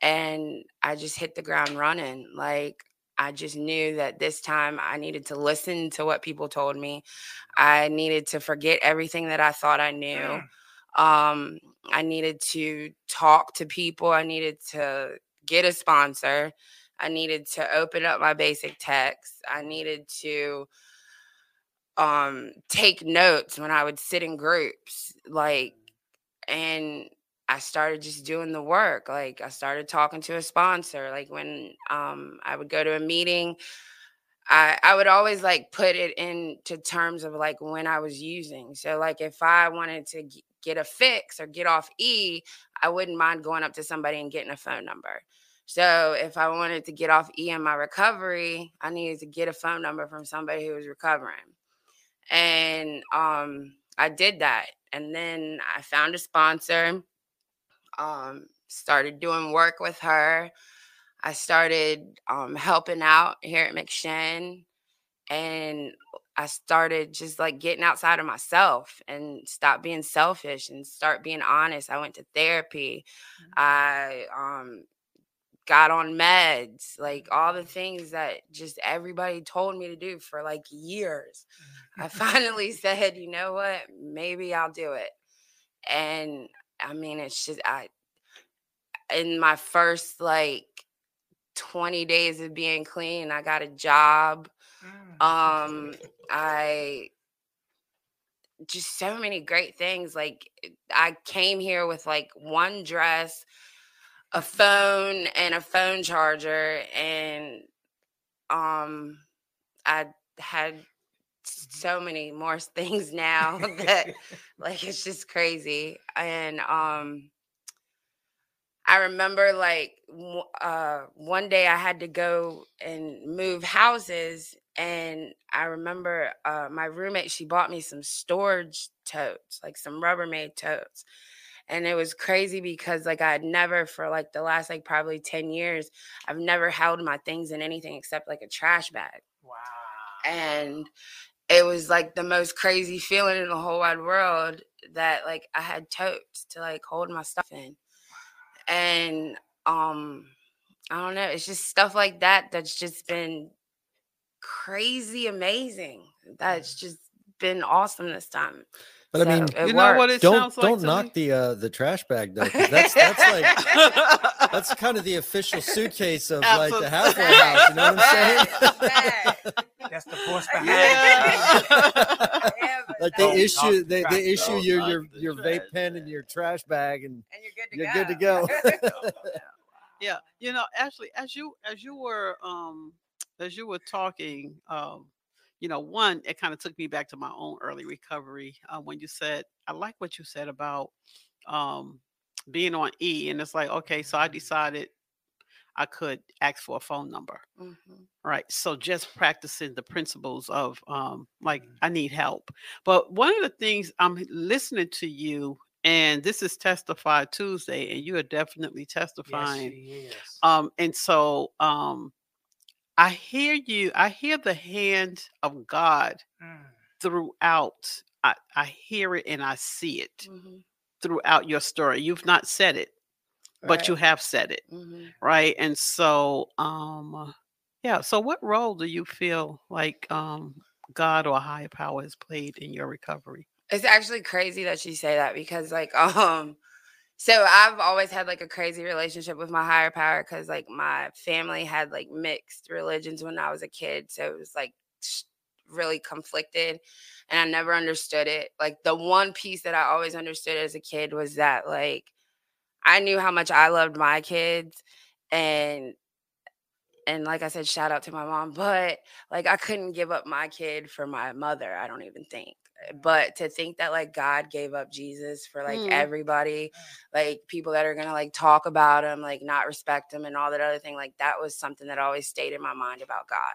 S5: And I just hit the ground running. Like, I just knew that this time I needed to listen to what people told me. I needed to forget everything that I thought I knew. Mm. Um, I needed to talk to people. I needed to get a sponsor. I needed to open up my basic text. I needed to um take notes when I would sit in groups like and I started just doing the work like I started talking to a sponsor like when um I would go to a meeting I I would always like put it into terms of like when I was using. So like if I wanted to g- get a fix or get off E, I wouldn't mind going up to somebody and getting a phone number. So if I wanted to get off E in my recovery, I needed to get a phone number from somebody who was recovering. And um I did that. And then I found a sponsor, um, started doing work with her. I started um, helping out here at McShin. And I started just like getting outside of myself and stop being selfish and start being honest. I went to therapy.
S4: Mm-hmm.
S5: I um, got on meds, like all the things that just everybody told me to do for like years. I <laughs> finally said, you know what? Maybe I'll do it. And I mean, it's just, I, in my first like 20 days of being clean, I got a job.
S2: Mm.
S5: Um, I, just so many great things. Like, I came here with like one dress, a phone, and a phone charger. And, um, I had so many more <laughs> things now that like it's just crazy and um i remember like uh one day i had to go and move houses and i remember uh my roommate she bought me some storage totes like some rubbermaid totes and it was crazy because like i had never for like the last like probably 10 years i've never held my things in anything except like a trash bag
S2: wow.
S5: and it was like the most crazy feeling in the whole wide world that like I had totes to like hold my stuff in. And um I don't know, it's just stuff like that that's just been crazy amazing. That's just been awesome this time.
S3: But I mean,
S4: you know what it
S3: don't
S4: sounds
S3: don't
S4: to
S3: knock
S4: me?
S3: the uh the trash bag though. <laughs> That's that's like that's <laughs> kind of the official suitcase of like the halfway house. You know what I'm saying?
S2: That's the force behind <laughs>
S4: Yeah.
S2: it.
S5: Yeah,
S3: like they
S2: Don't
S3: issue
S2: knock the
S3: they, they issue
S4: Don't
S3: your your your
S4: trash
S3: vape pen and your trash bag and
S5: and you're good to
S3: you're
S5: go.
S3: good to go.
S4: yeah you know actually as you as you were um as you were talking um you know one it kind of took me back to my own early recovery uh, when you said i like what you said about um being on e and it's like okay so i decided i could ask for a phone number
S5: Mhm.
S4: right so just practicing the principles of um like i need help but one of the things i'm listening to you and this is testify tuesday and you are definitely testifying
S2: is.
S4: um and so um i hear you i hear the hand of god
S2: Mm.
S4: throughout i i hear it and i see it
S5: Mhm.
S4: throughout your story you've not said it but you have said it
S5: Mhm.
S4: right and so um yeah so what role do you feel like um god or a higher power has played in your recovery
S5: It's actually crazy that you say that because like <laughs> um so I've always had like a crazy relationship with my higher power cuz like my family had like mixed religions when I was a kid so it was like really conflicted and I never understood it. Like the one piece that I always understood as a kid was that like I knew how much I loved my kids and and like I said shout out to my mom <laughs> but like I couldn't give up my kid for my mother I don't even think but to think that like God gave up Jesus for like
S4: Mm.
S5: everybody, like people that are gonna like talk about him, like not respect him and all that other thing, like that was something that always stayed in my mind about God.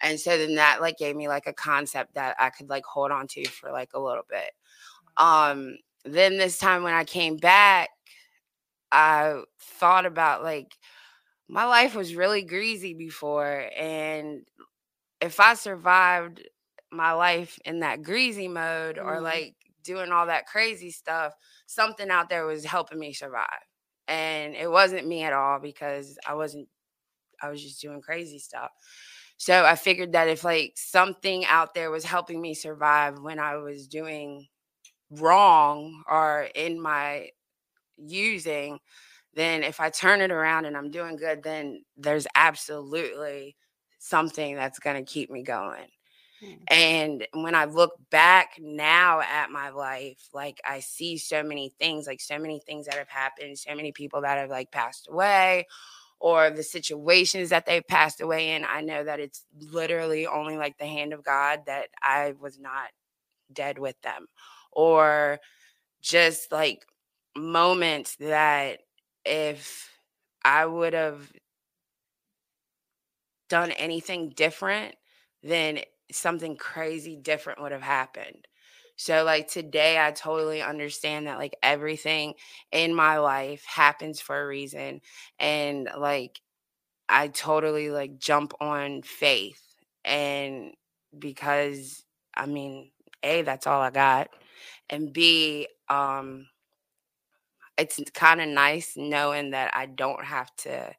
S5: And so then that like gave me like a concept that I could like hold on to for like a little bit. Um then this time when I came back, I thought about like my life was really greasy before and if I survived my life in that greasy mode or
S4: Mhm.
S5: like doing all that crazy stuff, something out there was helping me survive. And it wasn't me at all because I wasn't, I was just doing crazy stuff. So I figured that if like something out there was helping me survive when I was doing wrong or in my using, then if I turn it around and I'm doing good, then there's absolutely something that's going to keep me going.
S4: Hmm.
S5: And when I look back now at my life, like I see so many things, like so many things that have happened, so many people that have like passed away, or the situations that they passed away in, I know that it's literally only like the hand of God that I was not dead with them. Or just like moments that if I would have done anything different, then something crazy different would have happened. So like today I totally understand that like everything in my life happens for a reason and like I totally like jump on faith and because I mean A that's all I got and B um it's kind of nice knowing that I don't have to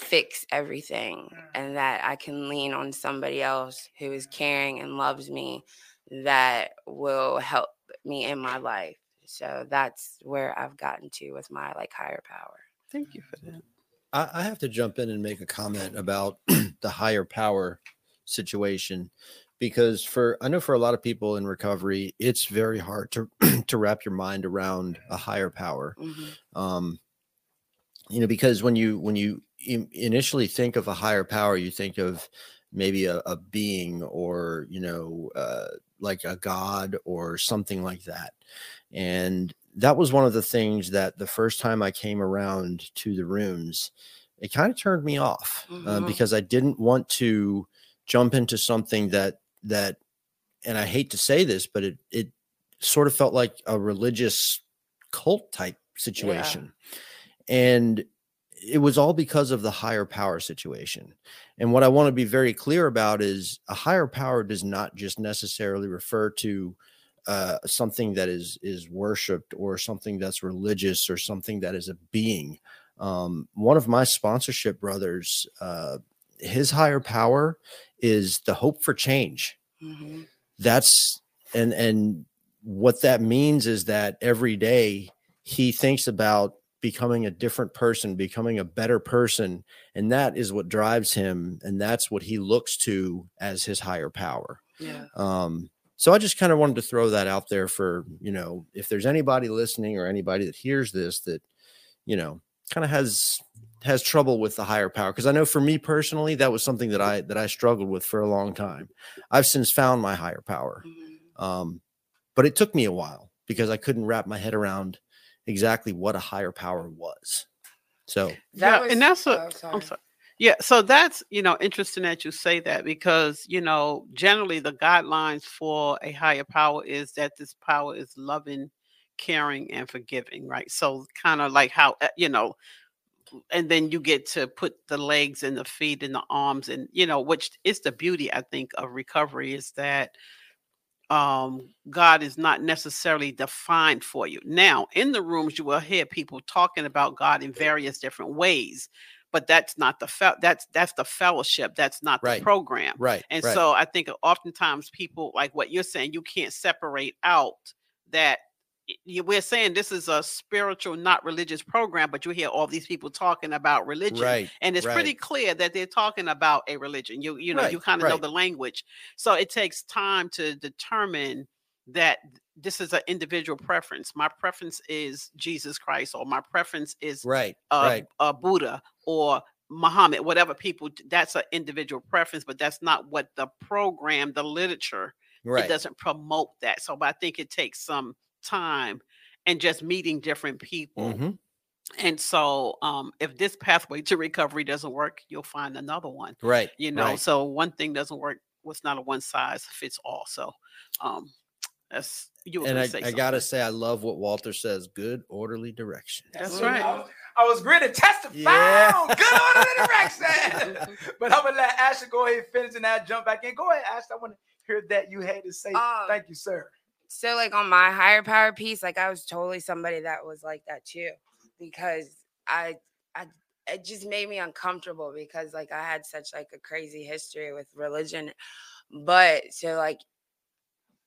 S5: fix everything
S2: Mm.
S5: and that I can lean on somebody else who is caring and loves me that will help me in my life. So that's where I've gotten to with my like higher power.
S4: Thank you for that.
S3: I, I have to jump in and make a comment about <clears throat> the higher power situation because for I know for a lot of people in recovery, it's very hard to <clears throat> to wrap your mind around a higher power.
S5: Mhm.
S3: Um, you know, because when you when you in- initially think of a higher power, you think of maybe a, a being or you know uh, like a god or something like that. And that was one of the things that the first time i came around to the rooms, it kind of turned me off uh,
S5: Mhm.
S3: because i didn't want to jump into something that that and i hate to say this but it it sort of felt like a religious cult type situation. And it was all because of the higher power situation. And what I want to be very clear about is a higher power does not just necessarily refer to uh, something that is is worshipped or something that's religious or something that is a being. Um, one of my sponsorship brothers, uh, his higher power is the hope for change
S5: Mhm.
S3: that's and and what that means is that every day he thinks about becoming a different person becoming a better person and that is what drives him and that's what he looks to as his higher power
S5: Yeah.
S3: um so i just kind of wanted to throw that out there for you know if there's anybody listening or anybody that hears this that you know kind of has has trouble with the higher power because i know for me personally that was something that i that i struggled with for a long time i've since found my higher power
S5: Mhm.
S3: um, but it took me a while because I couldn't wrap my head around exactly what a higher power was. So
S5: That
S4: yeah,
S5: was-
S4: and that's
S5: oh,
S4: what
S5: sorry.
S4: I'm sorry. Yeah, so that's you know interesting that you say that because you know generally the guidelines for a higher power is that this power is loving, caring, and forgiving, right? So kind of like how uh, you know, and then you get to put the legs and the feet and the arms and you know, which is the beauty I think of recovery is that um God is not necessarily defined for you. Now, in the rooms you will hear people talking about God in various different ways, but that's not the fel- that's that's the fellowship, that's not
S3: Right.
S4: the program.
S3: right,
S4: And
S3: right.
S4: so I think oftentimes people like what you're saying, you can't separate out that we're saying this is a spiritual, not religious program, but you hear all these people talking about religion
S3: right,
S4: and it's pretty clear that they're talking about a religion. You you know you kind of know the language. So it takes time to determine that this is an individual preference. My preference is jesus christ or my preference is
S3: right,
S4: uh,
S3: right,
S4: uh buddha or muhammad whatever people that's an individual preference but that's not what the program the literature it doesn't promote that. So but i think it takes some time and just meeting different people
S3: Mhm.
S4: and so, um, if this pathway to recovery doesn't work, you'll find another one.
S3: Right.
S4: You know,
S3: right.
S4: so one thing doesn't work. What's not a one size fits all. So, um, that's you.
S3: And I,
S4: say
S3: I gotta say, I love what Walter says. Good orderly direction.
S4: That's
S2: it.
S4: right.
S2: I was, I was ready to testify
S3: Yeah.
S2: on good order direction. <laughs> but I'm gonna let Ashley go ahead and finish and I jump back in. Go ahead, Ashley. I want to hear that you had to say.
S5: Um,
S2: Thank you, sir.
S5: So like on my higher power piece like i was totally somebody that was like that too because i i it just made me uncomfortable because like i had such like a crazy history with religion but so like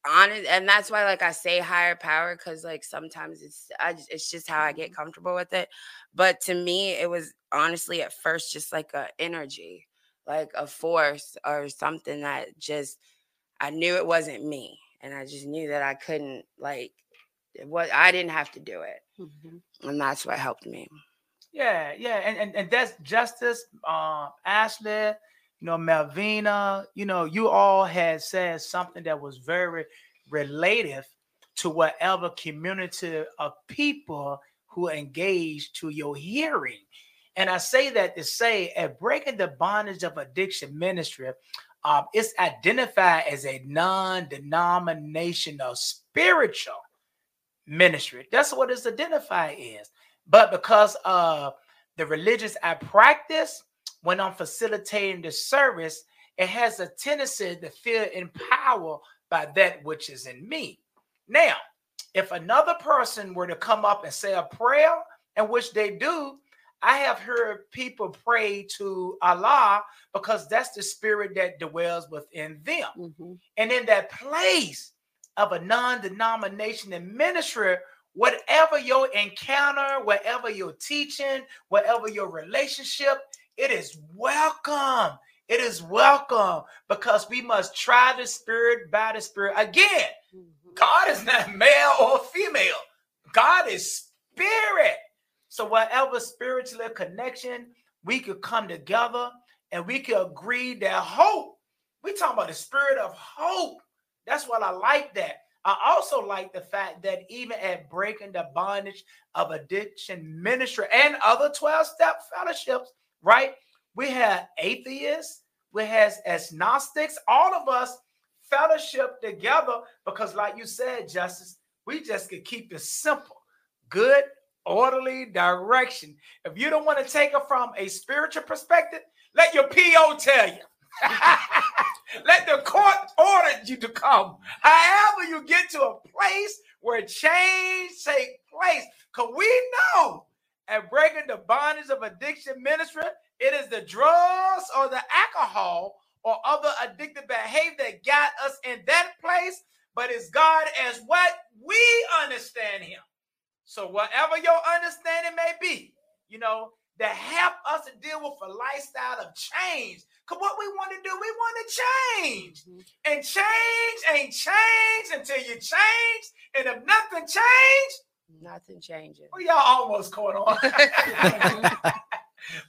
S5: honest and that's why like i say higher power because like sometimes it's i just, it's just how i get mm-hmm. comfortable with it but to me it was honestly at first just like a energy like a force or something that just i knew it wasn't me and i just knew that i couldn't like what i didn't have to do it
S4: Mhm.
S5: and that's what helped me
S2: Yeah, yeah, and and, and that's Justice, uh, Ashley, you know, Melvina, you know, you all had said something that was very relative to whatever community of people who engage to your hearing. And I say that to say, at breaking the bondage of addiction ministry, um, it's identified as a non-denominational spiritual ministry. That's what it's identified as. But because of the religious I practice when I'm facilitating the service, it has a tendency to feel empowered by that which is in me. Now, if another person were to come up and say a prayer, and which they do, I have heard people pray to Allah because that's the spirit that dwells within them. Mm-hmm. And in that place of a non denominational ministry, whatever your encounter, whatever your teaching, whatever your relationship, it is welcome. It is welcome because we must try the spirit by the spirit. Again, mm-hmm. God is not male or female, God is spirit. So, whatever spiritual connection, we could come together and we could agree that hope. We talking about the spirit of hope. That's what I like. That I also like the fact that even at breaking the bondage of addiction ministry and other 12 step fellowships, right? We have atheists, we have agnostics, all of us fellowship together because, like you said, Justice, we just could keep it simple. Good orderly direction. If you don't want to take it from a spiritual perspective, let your PO tell you. <laughs> let the court order you to come. However, you get to a place where change take place. Because we know at breaking the bondage of addiction ministry, it is the drugs or the alcohol or other addictive behavior that got us in that place, but it's God as what we understand Him. So, whatever your understanding may be, you know, that help us to deal with a lifestyle of change. Because what we want to do, we want to change. Mm-hmm. And change ain't change until you change. And if nothing change,
S5: nothing changes.
S2: Well, y'all almost caught on. <laughs> <laughs>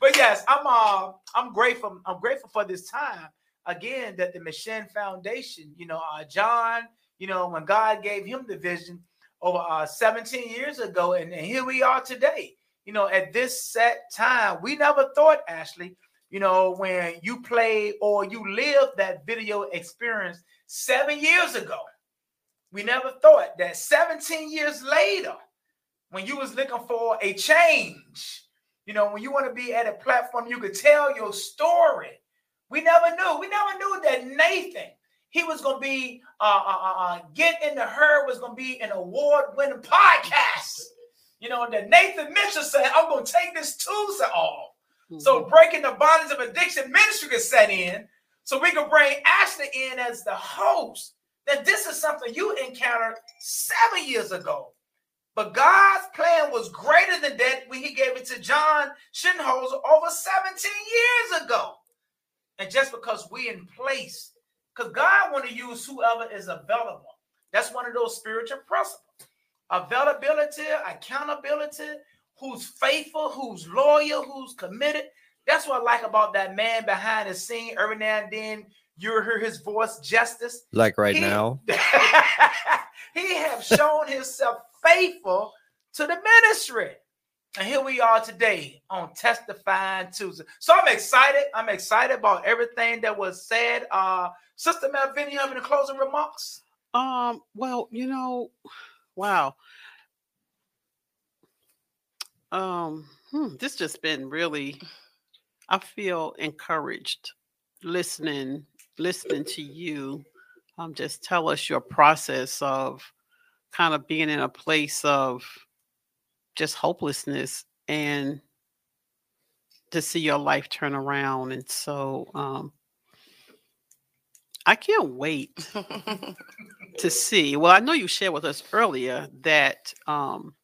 S2: but yes, I'm uh, I'm grateful. I'm grateful for this time again that the McShin Foundation, you know, uh, John, you know, when God gave him the vision, over uh, 17 years ago, and, and here we are today. You know, at this set time, we never thought, Ashley, you know, when you played or you lived that video experience seven years ago, we never thought that 17 years later, when you was looking for a change, you know, when you want to be at a platform, you could tell your story. We never knew. We never knew that Nathan he was going to be uh, uh, uh, uh, get in the herd was going to be an award-winning podcast. You know, that Nathan Mitchell said, "I'm going to take this Tuesday off." Mm-hmm. So breaking the bondage of addiction ministry gets set in, so we can bring Ashley in as the host. That this is something you encountered seven years ago. But God's plan was greater than that when he gave it to John Shinholser over 17 years ago. And just because we in place because God want to use whoever is available. That's one of those spiritual principles. Availability, accountability, who's faithful, who's loyal, who's committed. That's what I like about that man behind the scene. Every now and then you hear his voice, justice.
S3: Like right he, now. <laughs>
S2: he have shown himself faithful to the ministry. And here we are today on Testifying Tuesday. So I'm excited. I'm excited about everything that was said. Uh, Sister Malvin, you have any closing remarks?
S4: Um, well, you know, wow. Um, hmm, this just been really, I feel encouraged listening, listening to you. Um, just tell us your process of kind of being in a place of just hopelessness and to see your life turn around. And so um, I can't wait to <laughs> see. Well, I know you shared with us earlier that um,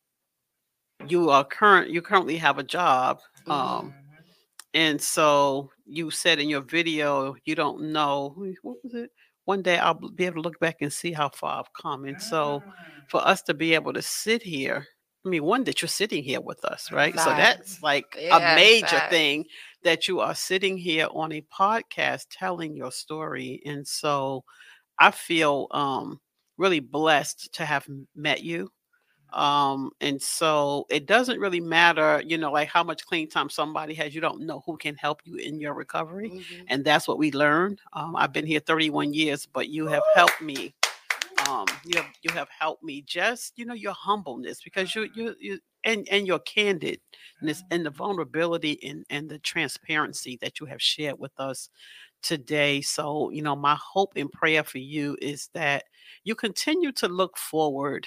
S4: you are current. You currently have a job, um, mm-hmm. and so you said in your video you don't know what was it. One day I'll be able to look back and see how far I've come, and so ah. for us to be able to sit here I mean, one that you're sitting here with us, right? So that's like
S5: Yeah,
S4: a major thing that you are sitting here on a podcast telling your story. And so I feel um really blessed to have met you. Um, and so it doesn't really matter, you know, like how much clean time somebody has, you don't know who can help you in your recovery.
S5: Mhm.
S4: And that's what we learned. Um, I've been here 31 years, but you have helped me um you have you have helped me just you know your humbleness because you you you and and your candidness and the vulnerability and and the transparency that you have shared with us today. So you know my hope and prayer for you is that you continue to look forward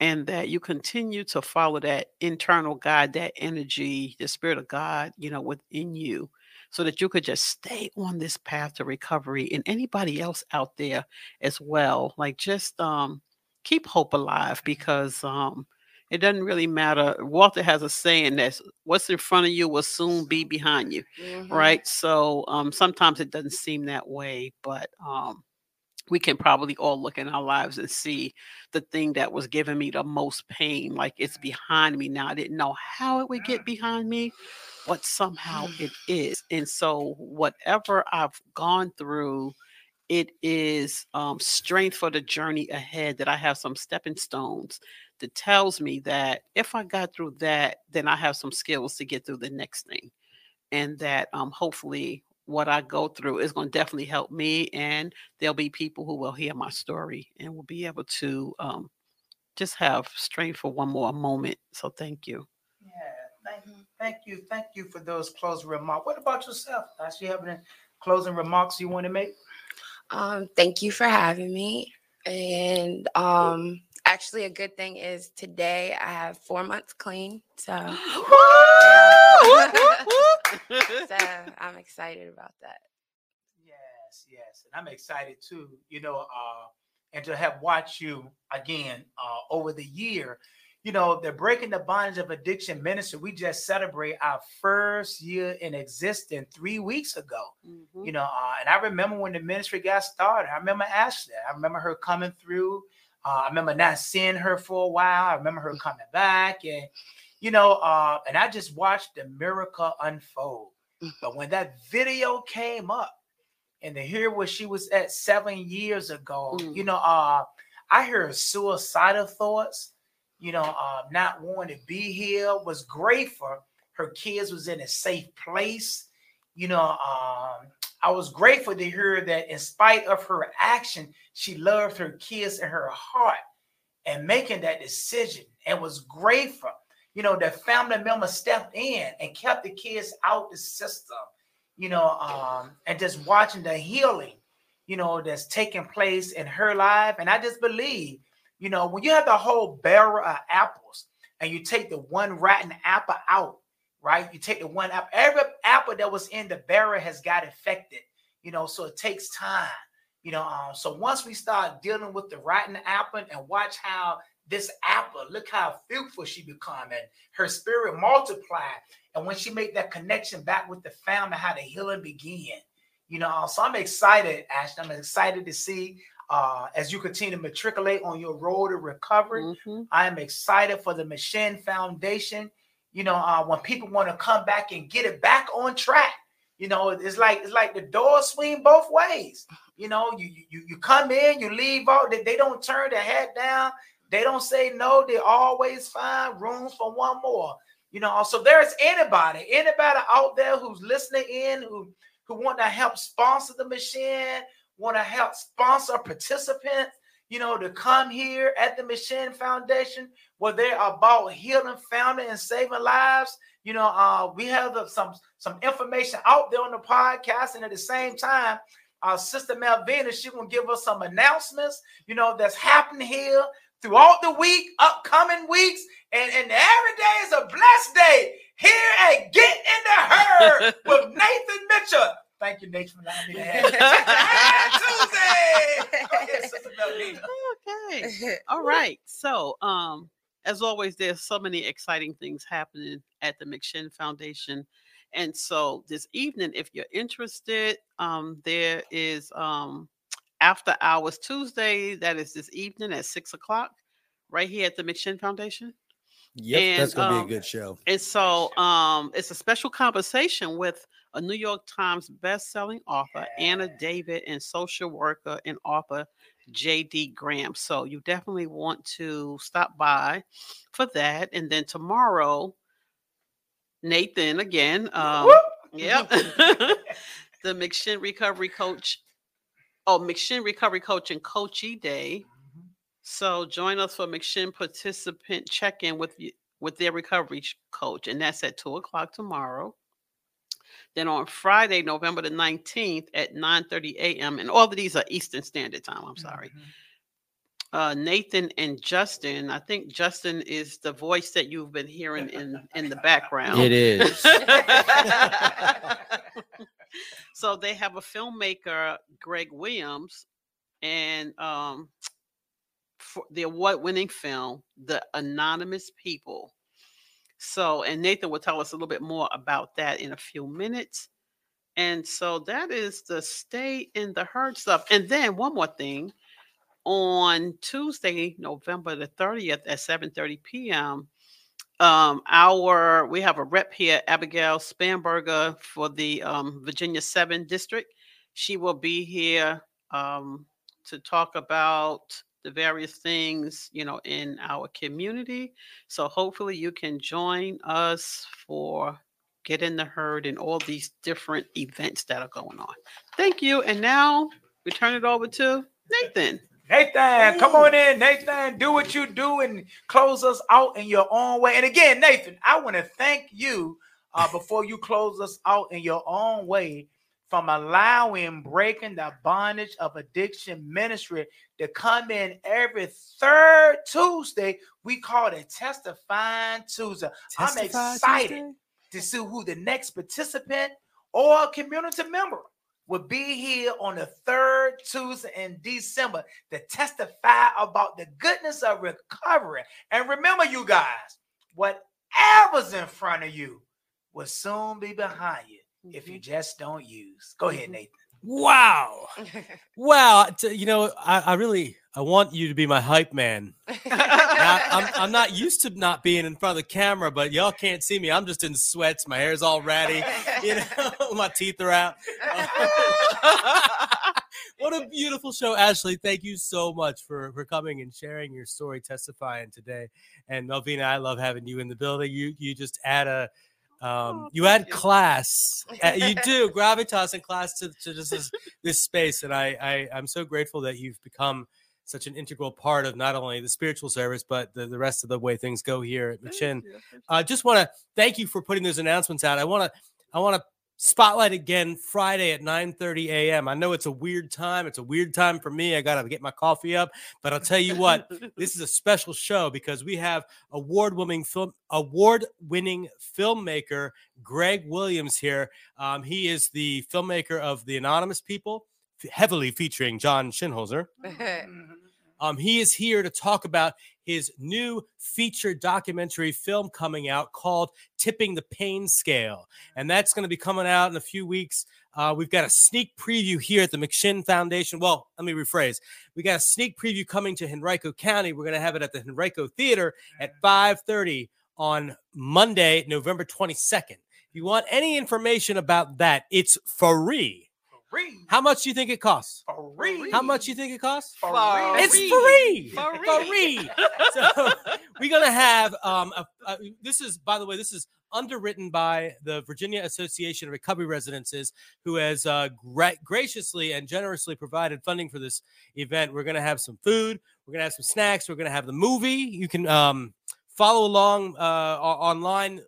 S4: and that you continue to follow that internal God, that energy, the spirit of God, you know, within you, so that you could just stay on this path to recovery and anybody else out there as well. Like just um keep hope alive because um it doesn't really matter. Walter has a saying that what's in front of you will soon be behind you
S5: Mhm.
S4: right so um sometimes it doesn't seem that way but um we can probably all look in our lives and see the thing that was giving me the most pain like it's behind me now i didn't know how it would get behind me but somehow it <sighs> is and so whatever i've gone through it is um, strength for the journey ahead that i have some stepping stones that tells me that if i got through that then i have some skills to get through the next thing and that um, hopefully what I go through is going to definitely help me, and there'll be people who will hear my story and will be able to um, just have strength for one more moment. So thank you.
S2: Yeah, thank you, thank you, thank you for those closing remarks. What about yourself? Does you have any closing remarks you want to make?
S5: Um, thank you for having me. And um, actually, a good thing is today I have four months clean. So, <gasps> <laughs> so <laughs> I'm excited about that.
S2: Yes, yes, and I'm excited too. You know, uh, and to have watched you again uh, over the year. You know, the Breaking the Bondage of Addiction Ministry. We just celebrate our first year in existence three weeks ago.
S4: Mhm.
S2: you know uh, and i remember when the ministry got started i remember ashley i remember her coming through uh, i remember not seeing her for a while i remember her <laughs> coming back and you know uh, and i just watched the miracle unfold but when that video came up and to hear where she was at seven years ago
S4: Mm.
S2: you know uh, i hear suicidal thoughts you know uh, not wanting to be here was grateful her kids was in a safe place you know um, I was grateful to hear that in spite of her action, she loved her kids in her heart and making that decision and was grateful. You know, the family member stepped in and kept the kids out the system, you know, um, and just watching the healing, you know, that's taking place in her life. And I just believe, you know, when you have the whole barrel of apples and you take the one rotten apple out, right? You take the one apple, every apple that was in the barrel has got affected, you know, so it takes time, you know. Um, so once we start dealing with the rotten apple and watch how this apple, look how fruitful she become and her spirit multiplied. And when she made that connection back with the family, how the healing began, you know. So I'm excited, Ashton. I'm excited to see uh, as you continue to matriculate on your road to recovery.
S4: Mhm.
S2: I am excited for the McShin Foundation. You know, uh, when people want to come back and get it back on track, you know, it's like it's like the door swing both ways. You know, you you you come in, you leave out. They, they don't turn their head down. They don't say no. They always find rooms for one more. You know, so there's anybody, anybody out there who's listening in, who who want to help sponsor the McShin, want to help sponsor participants, you know, to come here at the McShin Foundation, where they're about healing family and saving lives. You know, uh, we have the- some some information out there on the podcast, and at the same time, our sister Malvina, she gonna give us some announcements, you know, that's happening here throughout the week, upcoming weeks, and, and every day is a blessed day here at Get in the Herd <laughs> with Nathan Mitchell. Thank you, Nathan, for allowing me to have Tuesday. Sister Malvina.
S4: Okay. All right. So, um, as always, there's so many exciting things happening at the McShin Foundation. And so this evening, if you're interested, um, there is um after hours Tuesday, that is this evening at six o'clock, right here at the McShin Foundation.
S3: Yep,
S4: And,
S3: that's gonna
S4: um,
S3: be a good show.
S4: And so um, it's a special conversation with a New York Times best-selling author, Anna David, and social worker and author J.D. Graham. So you definitely want to stop by for that. And then tomorrow, Nathan again. Um, yep. <laughs> <laughs> the McShin Recovery Coach. Oh, McShin Recovery Coach and Coachee Day. So join us for McShin participant check-in with with their recovery coach, and that's at two o'clock tomorrow. Then on Friday, November the nineteenth at nine thirty a.m. and all of these are Eastern Standard Time. I'm sorry. Uh, Nathan and Justin. I think Justin is the voice that you've been hearing in in the <laughs> background.
S3: It is. <laughs> <laughs>
S4: so they have a filmmaker, Greg Williams, and um, for the award-winning film, The Anonymous People. So, and Nathan will tell us a little bit more about that in a few minutes. And so that is the stay in the herd stuff. And then one more thing. On Tuesday, November the 30th at 7:30 p.m., um, our we have a rep here, Abigail Spanberger for the um, Virginia 7 district. She will be here um, to talk about the various things, you know, in our community. So hopefully you can join us for Get in the Herd and all these different events that are going on. Thank you. And now we turn it over to Nathan.
S2: Nathan, come on in. Nathan, do what you do and close us out in your own way. And again, Nathan, I want to thank you uh, before you close us out in your own way from allowing breaking the bondage of addiction ministry to come in every third Tuesday. We call it Testifying Tuesday. I'm excited
S6: Tuesday?
S2: to see who the next participant or community member will be here on the third Tuesday in December to testify about the goodness of recovery. And remember, you guys, whatever's in front of you will soon be behind you if you mm-hmm. just don't use. Go ahead, mm-hmm. Nathan.
S6: Wow. <laughs> Wow. You know, I, I really I want you to be my hype man. I'm, I'm not used to not being in front of the camera, but y'all can't see me. I'm just in sweats. My hair's all ratty. You know, <laughs> my teeth are out. <laughs> what a beautiful show, Ashley. Thank you so much for for coming and sharing your story, testifying today. And Melvina, I love having you in the building. You you just add a um,
S4: Oh,
S6: you add class. Uh, you <laughs> do gravitas and class to, to just this, this space, and I, I I'm so grateful that you've become such an integral part of not only the spiritual service but the, the rest of the way things go here at McShin. I just want to thank you for putting those announcements out. I want to I want to spotlight again Friday at 9:30 a.m. I know it's a weird time. It's a weird time for me. I got to get my coffee up, but I'll tell you what, this is a special show because we have award-winning film award-winning filmmaker Greg Williams here. Um, he is the filmmaker of The Anonymous People, heavily featuring John Shinholser. Um, he is here to talk about his new feature documentary film coming out called Tipping the Pain Scale. And that's going to be coming out in a few weeks. Uh, we've got a sneak preview here at the McShin Foundation. Well, let me rephrase. We got a sneak preview coming to Henrico County. We're going to have it at the Henrico Theater at 5:30 on Monday, November 22nd. If you want any information about that, it's free.
S2: Free.
S6: How much do you think it costs?
S2: Free.
S6: How much do you think it costs?
S2: For
S4: For.
S6: It's
S4: Free.
S6: free. Free. <laughs> so <laughs> we're gonna have um. A, a- this is, by the way, this is underwritten by the Virginia Association of Recovery Residences, who has uh, gra- graciously and generously provided funding for this event. We're gonna have some food. We're gonna have some snacks. We're gonna have the movie. You can um follow along uh online.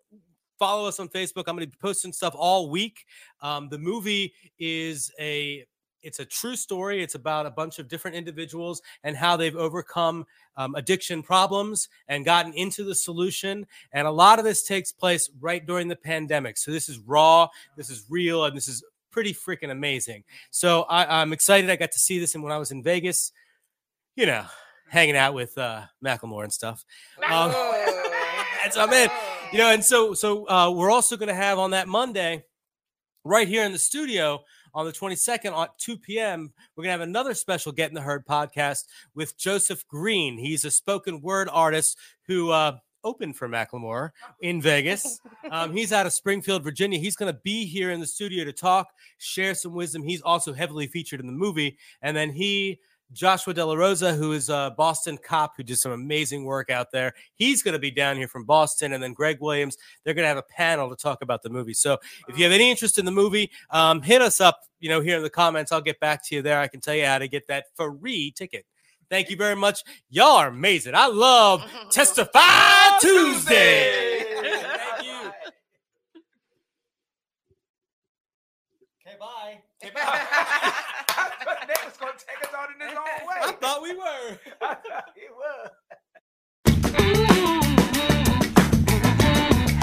S6: Follow us on Facebook. I'm going to be posting stuff all week. Um, the movie is a it's a true story. It's about a bunch of different individuals and how they've overcome um, addiction problems and gotten into the solution. And a lot of this takes place right during the pandemic. So this is raw, this is real, and this is pretty freaking amazing. So I, I'm excited. I got to see this, and when I was in Vegas, you know, hanging out with uh, Macklemore and stuff. Um, <laughs> and so I'm in, you know, and so so uh, we're also going to have on that Monday, right here in the studio on the 22nd at 2 p.m. We're gonna have another special Get in the Herd podcast with Joseph Green. He's a spoken word artist who uh, open for Macklemore in Vegas. <laughs> Um, he's out of Springfield, Virginia. He's going to be here in the studio to talk, share some wisdom. He's also heavily featured in the movie. And then he, Joshua De La Rosa, who is a Boston cop who did some amazing work out there, he's going to be down here from Boston. And then Greg Williams, they're going to have a panel to talk about the movie. So if you have any interest in the movie, um, hit us up, you know, here in the comments. I'll get back to you there. I can tell you how to get that free ticket. Thank you very much. Y'all are amazing. I love <laughs> Testify Tuesday. <laughs> Thank you. Okay, bye.
S2: I thought Nate was going to take us on in his own <laughs> way.
S6: I thought we were. <laughs>
S2: I thought he was.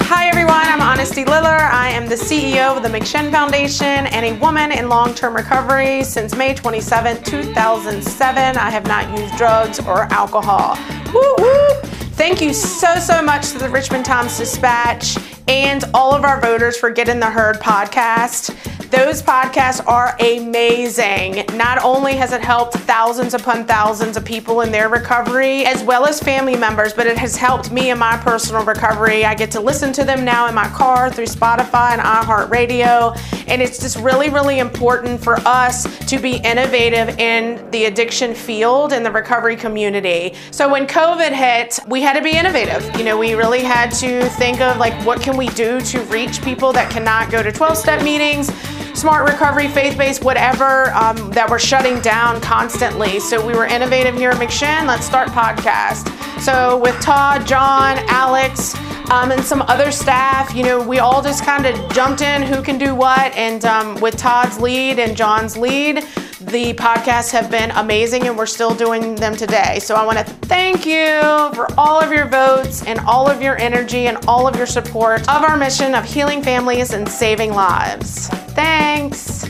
S7: Hi, everyone. I'm Honesty Liller. I am the CEO of the McShin Foundation and a woman in long term recovery. Since May 27, 2007, I have not used drugs or alcohol. Woo woo! Thank you so, so much to the Richmond Times Dispatch and all of our voters for getting the Herd podcast. Those podcasts are amazing. Not only has it helped thousands upon thousands of people in their recovery, as well as family members, but it has helped me in my personal recovery. I get to listen to them now in my car through Spotify and iHeartRadio. And it's just really, really important for us to be innovative in the addiction field and the recovery community. So when COVID hit, we had to be innovative. You know, we really had to think of like, what can we do to reach people that cannot go to 12 step meetings? Smart recovery, faith based, whatever um, that we're shutting down constantly. So we were innovative here at McShin. Let's start podcast. So with Todd, John, Alex, um, and some other staff, you know, we all just kind of jumped in who can do what. And um, with Todd's lead and John's lead, the podcasts have been amazing and we're still doing them today. So I want to thank you for all of your votes and all of your energy and all of your support of our mission of healing families and saving lives. Thanks.